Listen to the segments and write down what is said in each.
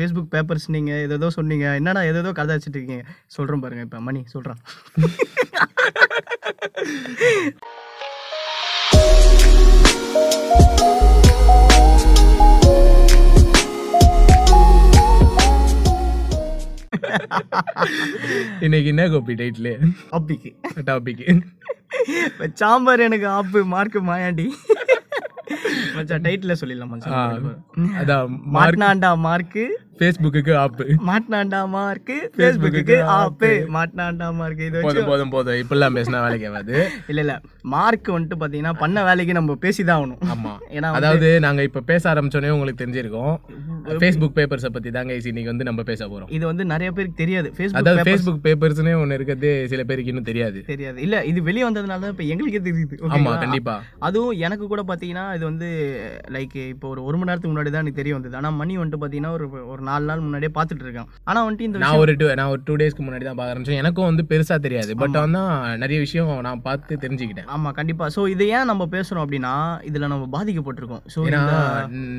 Facebook papers நீங்க ஏதோ சொன்னீங்க. என்னடா ஏதோ கதை வச்சுட்டு இருக்கீங்க. சொல்றேன் பாருங்க இப்ப மணி சொல்றேன். இன்னைக்கு என்ன கோப்பி டைட்டில் அப்பிக்கு டாபிக் சாம்பார் எனக்கு ஆப்பு மார்க் மாயாண்டி. மச்சான் டைட்டில் சொல்லிடலாம் மச்சான் அதான் மாட்னாண்டா மார்க்கு ஃபேஸ்புக்கு ஆப்பு மாட்னாண்டா மார்க்கு ஃபேஸ்புக்கு ஆப்பு மாட்னாண்டா மார்க் இது போதும் போதும் போதும். இப்படிலாம் பேசினா வேலைக்கு ஆகாது. இல்ல இல்ல. மார்க் வந்துட்டு பாத்தீங்கன்னா பண்ண வேலைக்கு நம்ம பேசிதான் ஆகணும். ஆமா. ஏன்னா அதாவது நாங்க இப்ப பேச ஆரம்பிச்சோனே உங்களுக்கு தெரிஞ்சிருக்கும். ஃபேஸ்புக் பேப்பர்ஸை பத்தி தாங்க இன்னைக்கு வந்து நம்ம பேச போறோம். இது வந்து நிறைய பேருக்கு தெரியாது. அதாவது ஃபேஸ்புக் பேப்பர்ஸ்னே ஒண்ணு இருக்கிறது சில பேருக்கு இன்னும் தெரியாது. தெரியாது. இல்ல இது வெளிய வந்ததுனால தான் இப்ப எங்களுக்கே தெரியுது. ஆமா? கண்டிப்பா. அதுவும் எனக்கு கூட பாத்தீங்கன்னா இது வந்து லைக் இப்போ ஒரு ஒரு மணி நேரத்துக்கு முன்னாடி தான் எனக்கு தெரிய வந்தது. ஆனா மணி வந்துட்டு பாத்தீங்கன்னா ஒரு ஒரு நாலு நாள் முன்னாடியே பார்த்துட்டு இருக்கேன். ஆனா வந்துட்டு இந்த நான் ஒரு two- நான் ஒரு டூ டேஸ்க்கு முன்னாடி தான் பார்க்க ஆரம்பிச்சேன் எனக்கும் வந்து பெருசா தெரியாது. பட் வந்து நிறைய விஷயம் நான் பார்த்து தெரிஞ்சுக்கிட்டேன். ஆமா கண்டிப்பா. சோ இதை ஏன் நம்ம பேசுறோம் அப்படின்னா இதுல நம்ம பாதிக்கப்பட்டிருக்கோம். சோ ஏன்னா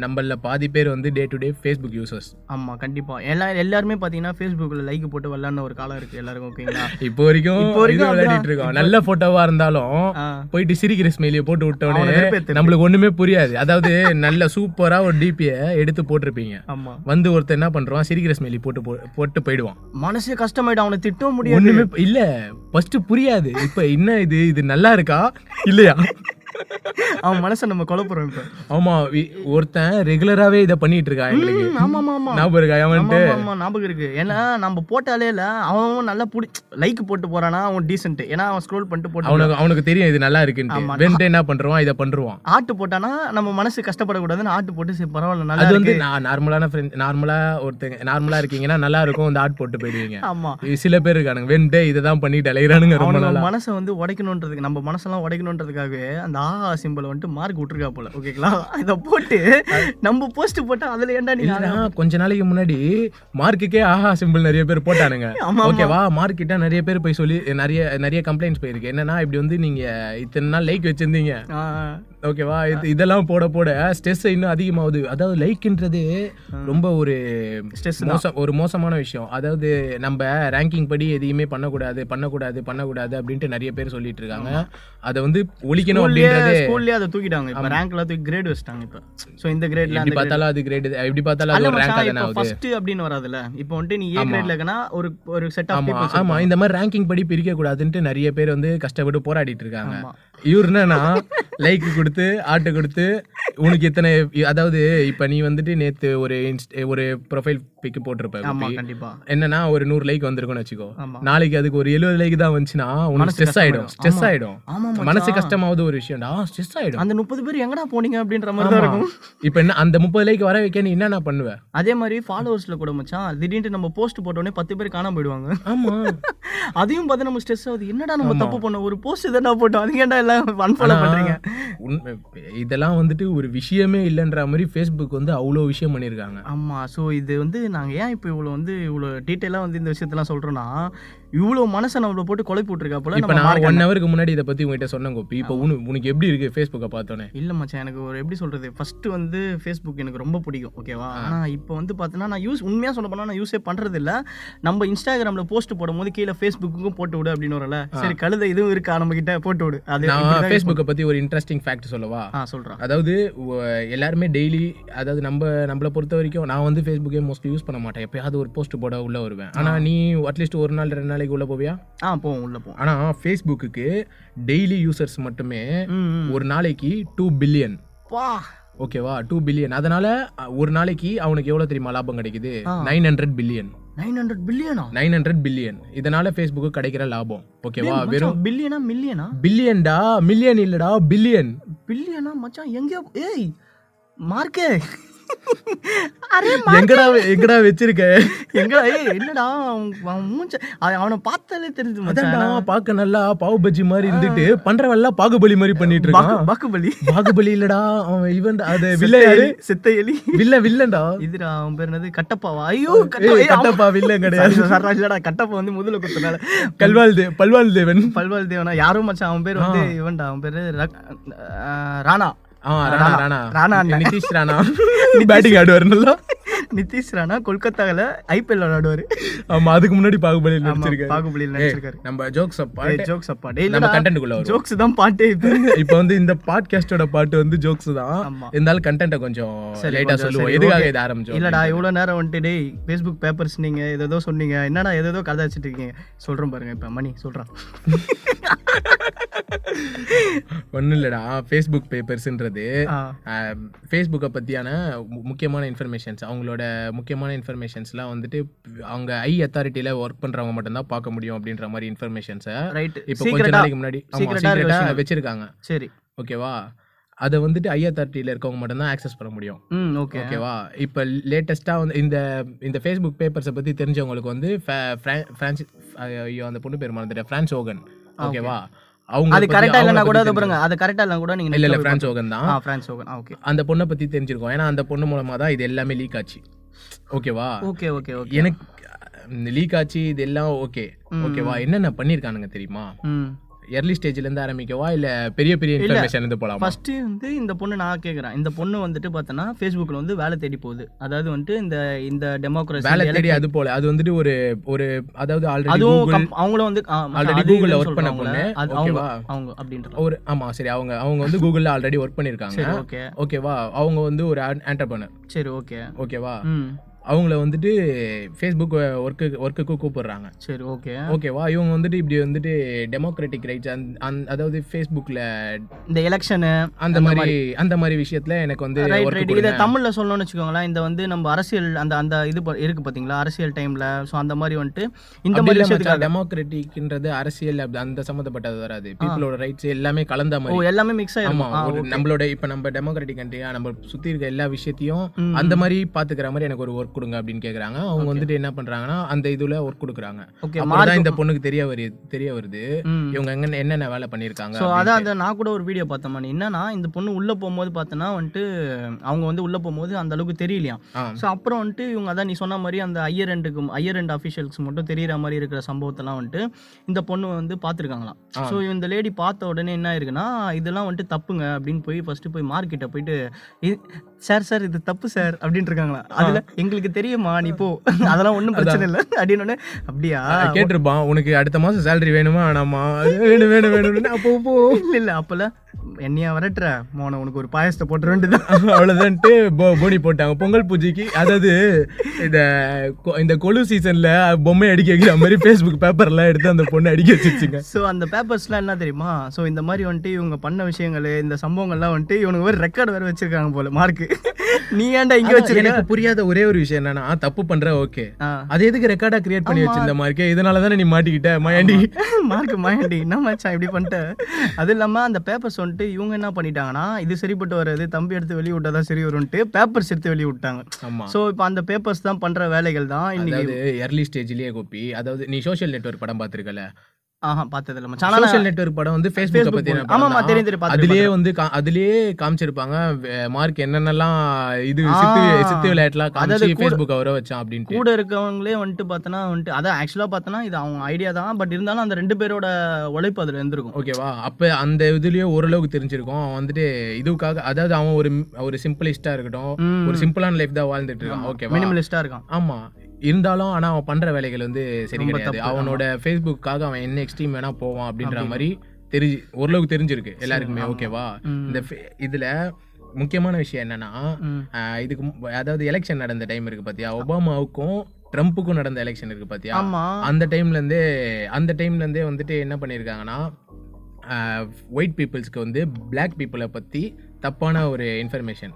நம்மள பாதி பேர் வந்து day to day Facebook users ஆமா கண்டிப்பா. எல்லா எல்லாருமே பாத்தீங்கன்னா ஃபேஸ்புக்ல லைக் போட்டு விளாட்ன ஒரு காலம் இருக்கு. எல்லாருக்கும் ஓகேங்களா இப்போ வரைக்கும் இப்போ வரைக்கும் விளையாடிட்டு இருக்கோம். நல்ல போட்டோவா இருந்தாலும். போயிட்டு சிரிக்கிற ஸ்மெயிலிய போட்டு விட்டோடனே. நம்மளுக்கு ஒண்ணுமே புரியாது. அதாவது நல்ல சூப்பரா ஒரு டிபிய எடுத்து போட்டிருப்பீங்க. ஆமா. வந்து ஒருத்தர் என்ன பண்றான்? சிரிக்கிற ஸ்மெயிலி போட்டு போட்டு போயிடுவான். மனசே கஷ்டமாயிடும். அவனை திட்டவும் முடியாது. ஒண்ணுமே இல்ல ஃபர்ஸ்ட் புரியாது. இப்ப என்ன இது? இது நல்லா இருக்கா? இல்லையா? அவன் மனசை நம்ம குழப்புறோம் இப்ப. ஆமா ஒருத்தன் ரெகுலராவே இத பண்ணிட்டு இருக்கான் எங்களுக்கு. ஆமா ஆமா ஞாபகம் இருக்கா? அவன்ட்டு. ஆமா, ஞாபகம் இருக்கு. ஏன்னா நம்ம போட்டாலே இல்ல அவன் நல்லா புடி லைக் போட்டு போறானா அவன் டீசென்ட் ஏன்னா அவன் ஸ்க்ரோல் பண்ணிட்டு போட்டு அவனுக்கு அவனுக்கு தெரியும் இது நல்லா இருக்குன்ட்டு. வென்ட்டு என்ன பண்றான் இத பண்றான் ஆட்டு போட்டானா நம்ம மனசு கஷ்டப்படக்கூடாதுன்னு ஆட்டு போட்டு சரி பரவாயில்ல நல்லா அது இருக்கு. வந்து நான் நார்மலான ஃப்ரெண்ட் நார்மலா ஒருத்தங்க நார்மலா இருக்கீங்கன்னா நல்லா இருக்கும் இந்த ஆட் போட்டு போயிடுவீங்க. ஆமா. சில பேர் இருக்கானுங்க வென்ட்டு இதை தான் பண்ணிட்டு நாளா. மனசை வந்து உடைக்கணுன்றதுக்கு நம்ம மனசெல்லாம் உடைக்கணுன்றதுக்காகவே அந்த ஆஹா சிம்பிள் வந்துட்டு மார்க் விட்டுருக்கா போல. ஓகேங்களா இதை போட்டு நம்ம போஸ்ட் போட்டா அதுல ஏன்டா நீ கொஞ்ச நாளைக்கு முன்னாடி மார்க்குக்கே ஆஹா சிம்பிள் நிறைய பேர் போட்டானுங்க. ஓகேவா மார்க்கிட்ட நிறைய பேர் போய் சொல்லி நிறைய நிறைய கம்ப்ளைண்ட்ஸ் போயிருக்கு. என்னன்னா இப்படி வந்து நீங்க இத்தனை நாள் லைக் வச்சிருந்தீங்க. ஓகேவா? இது இதெல்லாம் போட போட ஸ்ட்ரெஸ் இன்னும் அதிகமாகுது. அதாவது லைக்ன்றது ரொம்ப ஒரு Stress மோசம் ஒரு மோசமான விஷயம். அதாவது நம்ம ரேங்கிங் படி எதையுமே பண்ணக்கூடாது பண்ணக்கூடாது பண்ணக்கூடாது அப்படின்ட்டு நிறைய பேர் சொல்லிட்டு இருக்காங்க. அதை வந்து ஒழிக்கணும் அப்படின்றது ஸ்கூல்லயே அதை தூக்கிட்டாங்க. இப்ப ரேங்க்ல தூக்கி கிரேட் வச்சிட்டாங்க இப்ப. சோ இந்த கிரேட்ல எப்படி பார்த்தாலும் அது கிரேட் எப்படி பார்த்தாலும் அது ஒரு ரேங்க் ஆகுது. ஃபர்ஸ்ட் அப்படின்னு வராதுல இப்போ வந்துட்டு நீ ஏ கிரேட்ல இருக்கனா ஒரு ஒரு செட் ஆஃப் ஆமா இந்த மாதிரி ரேங்கிங் படி பிரிக்க கூடாதுன்ட்டு நிறைய பேர் வந்து கஷ்டப்பட்டு போராடிட்டு இருக்காங்க. இவர் என்னன்னா லைக் கொடுத்து ஆட்டு கொடுத்து உனக்கு இத்தனை அதாவது இப்ப நீ வந்துட்டு நேத்து ஒரு ஒரு ப்ரொஃபைல் பிக் போட்டிருப்ப என்னன்னா ஒரு நூறு லைக் வந்திருக்கும்னு வச்சுக்கோ. நாளைக்கு அதுக்கு ஒரு எழுபது லைக் தான் வந்துச்சுன்னா உனக்கு ஸ்ட்ரெஸ் ஆயிடும். ஸ்ட்ரெஸ் ஆயிடும். மனசு கஷ்டமாவது ஒரு விஷயம்டா ஸ்ட்ரெஸ் ஆயிடும். அந்த முப்பது பேர் எங்கடா போனீங்க அப்படின்ற மாதிரி தான் இருக்கும். இப்ப என்ன அந்த முப்பது லைக் வர வைக்க நீ என்னென்ன பண்ணுவ? அதே மாதிரி ஃபாலோவர்ஸ்ல கூட மச்சான் திடீர்னு நம்ம போஸ்ட் போட்டோடனே பத்து பேர் காணாம போயிடுவாங்க. ஆமா. அதையும் பார்த்து நம்ம ஸ்ட்ரெஸ் ஆகுது. என்னடா நம்ம தப்பு பண்ணோம்? ஒரு போஸ்ட் தானே போட்டோம்? அதுக்கு ஏன்டா எல்லாம் அன்ஃபாலோ பண்றீங்க. உண்மை- இதெல்லாம் வந்துட்டு ஒரு விஷயமே இல்லைன்ற மாதிரி ஃபேஸ்புக் வந்து அவ்வளோ விஷயம் பண்ணியிருக்காங்க. ஆமா சோ இது வந்து நாங்க ஏன் இப்போ இவ்வளவு வந்து இவ்வளவு டீட்டெயிலா வந்து இந்த விஷயத்தெல்லாம் சொல்றோம்னா இவ்வளவு மனசை நம்மள போட்டு குழப்பி விட்டுருக்கா போல இப்ப நான் ஒன் ஹவருக்கு முன்னாடி இதை பத்தி உங்ககிட்ட சொன்னேன் கோப்பி இப்போ உனக்கு உனக்கு எப்படி இருக்கு ஃபேஸ்புக்கை பார்த்தோன்னே இல்ல மச்சான் எனக்கு ஒரு எப்படி சொல்றது ஃபர்ஸ்ட் வந்து ஃபேஸ்புக் எனக்கு ரொம்ப பிடிக்கும் ஓகேவா ஆனா இப்போ வந்து பார்த்தீங்கன்னா நான் யூஸ் உண்மையா சொல்ல போனா நான் யூஸே பண்றது இல்ல நம்ம இன்ஸ்டாகிராம்ல போஸ்ட் போடும்போது கீழே ஃபேஸ்புக்குக்கும் போட்டு விடு அப்படின்னு வரல சரி கழுத இதுவும் இருக்கா? நம்ம கிட்ட போட்டு விடு. அது நான் ஃபேஸ்புக்கை பத்தி ஒரு இன்ட்ரெஸ்டிங் ஃபேக்ட் சொல்லவா? ஆ சொல்றேன் அதாவது எல்லாருமே டெய்லி அதாவது நம்ம நம்மளை பொறுத்த வரைக்கும் நான் வந்து ஃபேஸ்புக்கே மோஸ்ட்லி யூஸ் பண்ண மாட்டேன். எப்பயாவது ஒரு போஸ்ட் போட உள்ள வருவேன். ஆனா நீ அட்லீஸ்ட் ஒரு நாள் ரெண்டு நாளைக்கு உள்ள போவியா? ஆ போவோம் உள்ள போவோம். ஆனா ஃபேஸ்புக்கு டெய்லி யூசர்ஸ் மட்டுமே. ஒரு நாளைக்கு டூ பில்லியன் வா. ஓகேவா டூ பில்லியன் அதனால ஒரு நாளைக்கு அவனுக்கு எவ்வளவு தெரியுமா லாபம் கிடைக்குது. Nine hundred billion nine hundred பில்லியனா nine hundred billion இதனால ஃபேஸ்புக்கு கிடைக்கிற லாபம். ஓகேவா வெறும் பில்லியனா மில்லியனா பில்லியன்டா மில்லியன் இல்லடா பில்லியன் பில்லியனா மச்சான் எங்க ஏய் மார்க்கே. எங்கடா எங்கடா வச்சிருக்க? எங்கடா என்னடா அவன் மூஞ்ச அவன் பார்த்தாலே தெரியுது மச்சான். பார்க்க நல்லா பாவு பஜ்ஜி மாதிரி இருந்துட்டு பண்றவெல்லாம் பாகுபலி மாதிரி பண்ணிட்டு இருக்கான். பாக்கு- பாக்குபலி பாகுபலி இல்லடா அவன் இவன் அது வில்ல யாரு? சித்த எலி. வில்ல வில்லன்டா. இதுடா அவன் பேர் என்னது? கட்டப்பாவா? ஐயோ கட்டப்பா வில்லன் கிடையாது. இல்லடா கட்டப்பா வந்து முதல்ல கொடுத்தனால. கல்வால் தேவ் பல்வால் தேவன் பல்வால் தேவனா யாரும் மச்சான் அவன் பேர் வந்து இவன்டா அவன் பேரு ராணா. ராணா ராணா ராணா அண்ணன். நிதிஷ் ராணா பேட்டிங் ஆடுவார் நல்லா நிதிஷ் ராணா கொல்கத்தாவில் ஐபிஎல் விளையாடுவாரு. ஆமா அதுக்கு முன்னாடி பாகுபலி ஆமா, நடிச்சிருக்காரு. பாகுபலியில் நடிச்சிருக்காரு. நம்ம ஜோக்ஸ் பாட்டு ஜோக்ஸ் அப்பா நம்ம கண்டென்ட்டுக்குள்ள ஜோக்ஸ் தான் பாட்டே இப்போ இப்போ வந்து இந்த பாட்காஸ்டோட பாட்டு வந்து ஜோக்ஸ் தான். இருந்தாலும் கண்டென்ட்டை கொஞ்சம் லைட்டா சொல்லுவோம். எதுக்காக. இதை ஆரம்பிச்சோம் இல்லடா இவ்வளோ நேரம் வந்துட்டு டேய் ஃபேஸ்புக் பேப்பர்ஸ் நீங்க ஏதோ சொன்னீங்க. என்னடா ஏதோ கதை வச்சுட்டு இருக்கீங்க. சொல்றேன் பாருங்க இப்போ மணி சொல்றான் ஒன்றும் இல்லடா ஃபேஸ்புக் பேப்பர்ஸ்ன்றது ஃபேஸ்புக்கை பற்றியான முக்கியமான இன்ஃபர்மேஷன்ஸ் அவங்களோட முக்கியமான இன்ஃபர்மேஷன்ஸ்லாம் வந்துட்டு அவங்க ஐ அத்தாரிட்டியில் ஒர்க் பண்ணுறவங்க மட்டும்தான் பார்க்க முடியும் அப்படின்ற மாதிரி இன்ஃபர்மேஷன்ஸை ரைட் இப்போ கொஞ்ச நாளைக்கு முன்னாடி. வச்சிருக்காங்க. சரி. ஓகேவா? அதை வந்துட்டு ஐ அத்தாரிட்டியில் இருக்கவங்க மட்டும்தான் ஆக்சஸ் பண்ண முடியும். ஓகே ஓகேவா? இப்போ லேட்டஸ்ட்டாக வந்து இந்த இந்த ஃபேஸ்புக் பேப்பர்ஸை பற்றி தெரிஞ்சவங்களுக்கு வந்து ஃபே- ஃப்ரா- ஃப்ரான்சி ஐயோ அந்த பொண்ணு பேர் மறந்துட்டேன். ஃப்ரான்ஸ் ஓகன் ஓகேவா? அவங்க அது கரெக்டா இல்லைனா கூட அது பாருங்க அது கரெக்டா இல்லைனா கூட நீங்க இல்ல இல்ல பிரான்ஸ் ஓகன் தான். ஆ ஃப்ரான்ஸ் ஓகன் ஓகே அந்த பொண்ணை பத்தி தெரிஞ்சிருக்கோம் ஏன்னா அந்த பொண்ணு மூலமா தான் இது எல்லாமே லீக் ஆச்சு. ஓகேவா ஓகே ஓகே ஓகே எனக்கு லீக் ஆச்சு இது எல்லாம் ஓகே ஓகேவா என்னென்ன பண்ணிருக்கானுங்க தெரியுமா? எர்லி ஸ்டேஜ்ல இருந்து ஆரம்பிக்கவா? இல்ல பெரிய பெரிய இன்ஃபர்மேஷன் இருந்து போலாமா? ஃபர்ஸ்ட் வந்து இந்த பொண்ணு நான் கேக்குறேன். இந்த பொண்ணு வந்துட்டு பார்த்தோன்னா ஃபேஸ்புக்கில் வந்து வேலை தேடி போகுது. அதாவது வந்துட்டு இந்த இந்த டெமோக்ரஸி வேலை தேடி அது போல. அது வந்துட்டு ஒரு ஒரு அதாவது ஆல்ரெடி அதுவும் அவங்களும் வந்து ஆ, மச்சான், Already அது Google ல இதுன்னு work பண்ண பொண்ணு, அவங்க? அவங்க அப்படின்ற ஒரு ஆமா சரி அவங்க அவங்க வந்து கூகுள்ல ஆல்ரெடி ஒர்க் பண்ணிருக்காங்க. சரி ஓகே ஓகேவா அவங்க வந்து ஒரு ஆண்டர்பனர் சரி ஓகே ஓகேவா அவங்கள வந்துட்டு ஃபேஸ்புக் ஒர்க்கு ஒர்க்குக்கு கூப்பிடுறாங்க. சரி ஓகே ஓகேவா இவங்க வந்துட்டு இப்படி வந்துட்டு டெமோக்ராட்டிக் ரைட்ஸ் அதாவது ஃபேஸ்புக்கில் இந்த எலெக்ஷனு அந்த மாதிரி அந்த மாதிரி விஷயத்துல எனக்கு வந்து. இதை தமிழ்ல சொல்லணும்னு வச்சுக்கோங்களேன் இந்த வந்து நம்ம அரசியல் அந்த அந்த இது ப- இருக்கு பாத்தீங்களா அரசியல் டைம்ல ஸோ அந்த மாதிரி வந்துட்டு இந்த மாதிரி விஷயத்துக்காக டெமோக்ராட்டிக்ன்றது அரசியல் அந்த சம்மந்தப்பட்டது வராது. பீப்புளோட ரைட்ஸ் எல்லாமே கலந்த ஓ மாதிரி. எல்லாமே மிக்ஸ் ஒரு நம்மளோட இப்ப நம்ம டெமோக்ராட்டிக் கண்ட்ரியா நம்ம சுத்தி இருக்க எல்லா விஷயத்தையும். அந்த மாதிரி பாத்துக்கிற மாதிரி எனக்கு ஒரு ஒர்க் கொடுங்க அப்படின்னு கேக்குறாங்க. அவங்க வந்துட்டு என்ன பண்றாங்கன்னா அந்த இதுல ஒர்க் கொடுக்குறாங்க. ஓகே அப்பதான் இந்த பொண்ணுக்கு தெரிய வருது தெரிய வருது. இவங்க எங்க என்னென்ன வேலை பண்ணிருக்காங்க ஸோ அதான் அந்த நான் கூட ஒரு வீடியோ பார்த்தேன் மணி. என்னன்னா இந்த பொண்ணு உள்ள போகும்போது பார்த்தோன்னா வந்துட்டு அவங்க வந்து உள்ள போகும்போது அந்த அளவுக்கு தெரியலையா. ஸோ அப்புறம் வந்துட்டு இவங்க அதான் நீ சொன்ன மாதிரி அந்த ஐயர் ரெண்டுக்கு ஐயர் ரெண்டு அஃபிஷியல்ஸ் மட்டும் தெரியற மாதிரி இருக்கிற சம்பவத்தெல்லாம் வந்துட்டு இந்த பொண்ணு வந்து பார்த்துருக்காங்களாம். ஸோ இந்த லேடி பார்த்த உடனே என்ன இருக்குன்னா இதெல்லாம் வந்துட்டு தப்புங்க அப்படின்னு போய் ஃபர்ஸ்ட் போய் மார்க்கெட்டை போயிட்டு சார் சார் இது தப்பு சார் அப்படின்ட்டு இருக்காங்களா அதுல எங்களுக்கு தெரியுமா? நீ போ. அதெல்லாம் ஒன்றும் பிரச்சனை இல்லை. அப்படின்னு அப்படியா? கேட்டிருப்பான். உனக்கு அடுத்த மாசம் சேலரி வேணுமா? வேணாமா வேணும் வேணும் வேணும்னு. அப்போ போ. இல்ல இல்ல அப்பல என்னையா வரட்டுற? மோன உனக்கு ஒரு பாயசத்தை போட்டுற வேண்டியதான் அவ்வளவுதான்ட்டு போ- போனி போட்டாங்க. பொங்கல் பூஜைக்கு அதாவது இந்த இந்த கொலு சீசன்ல பொம்மை அடிக்க வைக்கிற மாதிரி ஃபேஸ்புக் பேப்பர்லாம் எடுத்து அந்த பொண்ணு அடிக்க வச்சிருச்சுங்க. ஸோ அந்த பேப்பர்ஸ்லாம் என்ன தெரியுமா? ஸோ இந்த மாதிரி வந்துட்டு இவங்க பண்ண விஷயங்கள் இந்த சம்பவங்கள்லாம் வந்துட்டு இவனுக்கு வேறு ரெக்கார்டு வேறு வச்சிருக்காங்க போல மார்க்கு நீ ஏன்டா இங்கே வச்சிருக்க? புரியாத ஒரே ஒரு விஷயம் என்னன்னா தப்பு பண்ற ஓகே. அது எதுக்கு ரெக்கார்டா கிரியேட் பண்ணி வச்சிருந்த மார்க்கே இதனால தானே நீ மாட்டிக்கிட்ட? மயாண்டி மார்க் மாயண்டி என்ன மச்சான் இப்படி பண்ணிட்ட? அது இல்லாமல் அந்த பேப்பர்ஸ் வந்துட்டு இவங்க என்ன பண்ணிட்டாங்கன்னா இது சரிப்பட்டு வராது தம்பி எடுத்து வெளியே விட்டா தான் சரி வரும்ட்டு பேப்பர்ஸ் எடுத்து வெளியே விட்டாங்க ஸோ இப்போ அந்த பேப்பர்ஸ் தான் பண்ணுற வேலைகள் தான் இன்னைக்கு எர்லி ஸ்டேஜ்லயே கோப்பி அதாவது நீ சோஷியல் நெட்வொர்க் படம் பார்த்திருக்கல ஆஹா பார்த்தது இல்லை சோஷியல் நெட்வொர்க் படம் வந்து ஃபேஸ்புக் பத்தி. ஆமாமா, தெரியும், தெரியும், அதுலயே வந்து அதுலயே காமிச்சிருப்பாங்க. மார்க் என்னென்னலாம் இது. சித்து சித்து விளையாட்டுலாம் காமிச்சு ஃபேஸ்புக் வர வச்சான் அப்படின்ட்டு. கூட இருக்கவங்களே வந்துட்டு பார்த்தோன்னா வந்துட்டு அதான் ஆக்சுவலாக பார்த்தோன்னா இது அவங்க ஐடியா தான். பட் இருந்தாலும் அந்த ரெண்டு பேரோட உழைப்பு அதில் இருந்திருக்கும். ஓகேவா அப்ப அந்த இதுலயே ஓரளவுக்கு தெரிஞ்சிருக்கும். அவன் வந்துட்டு இதுக்காக அதாவது அவன் ஒரு ஒரு சிம்பிளிஸ்டா இருக்கட்டும். ஒரு சிம்பிளான லைஃப் தான் வாழ்ந்துட்டு இருக்கான். ஓகேவா மினிமலிஸ்டாக இருக்கான். ஆமா. இருந்தாலும் ஆனா அவன் பண்ற வேலைகள் வந்து சரி கிடையாது. அவனோட ஃபேஸ்புக்காக அவன் என்ன எக்ஸ்ட்ரீம் வேணா போவான் அப்படின்ற மாதிரி தெரிஞ்சு ஓரளவுக்கு தெரிஞ்சிருக்கு எல்லாருக்குமே. ஓகேவா. இந்த இதுல முக்கியமான விஷயம் என்னன்னா இதுக்கு அதாவது எலெக்ஷன் நடந்த டைம் இருக்கு பாத்தியா? ஒபாமாவுக்கும் ட்ரம்ப்புக்கும் நடந்த எலெக்ஷன் இருக்கு பாத்தியா? அந்த டைம்ல இருந்தே அந்த டைம்ல இருந்தே வந்துட்டு என்ன பண்ணிருக்காங்கன்னா ஒயிட் பீப்புள்ஸ்க்கு வந்து Black பீப்புளை பத்தி தப்பான ஒரு இன்ஃபர்மேஷன்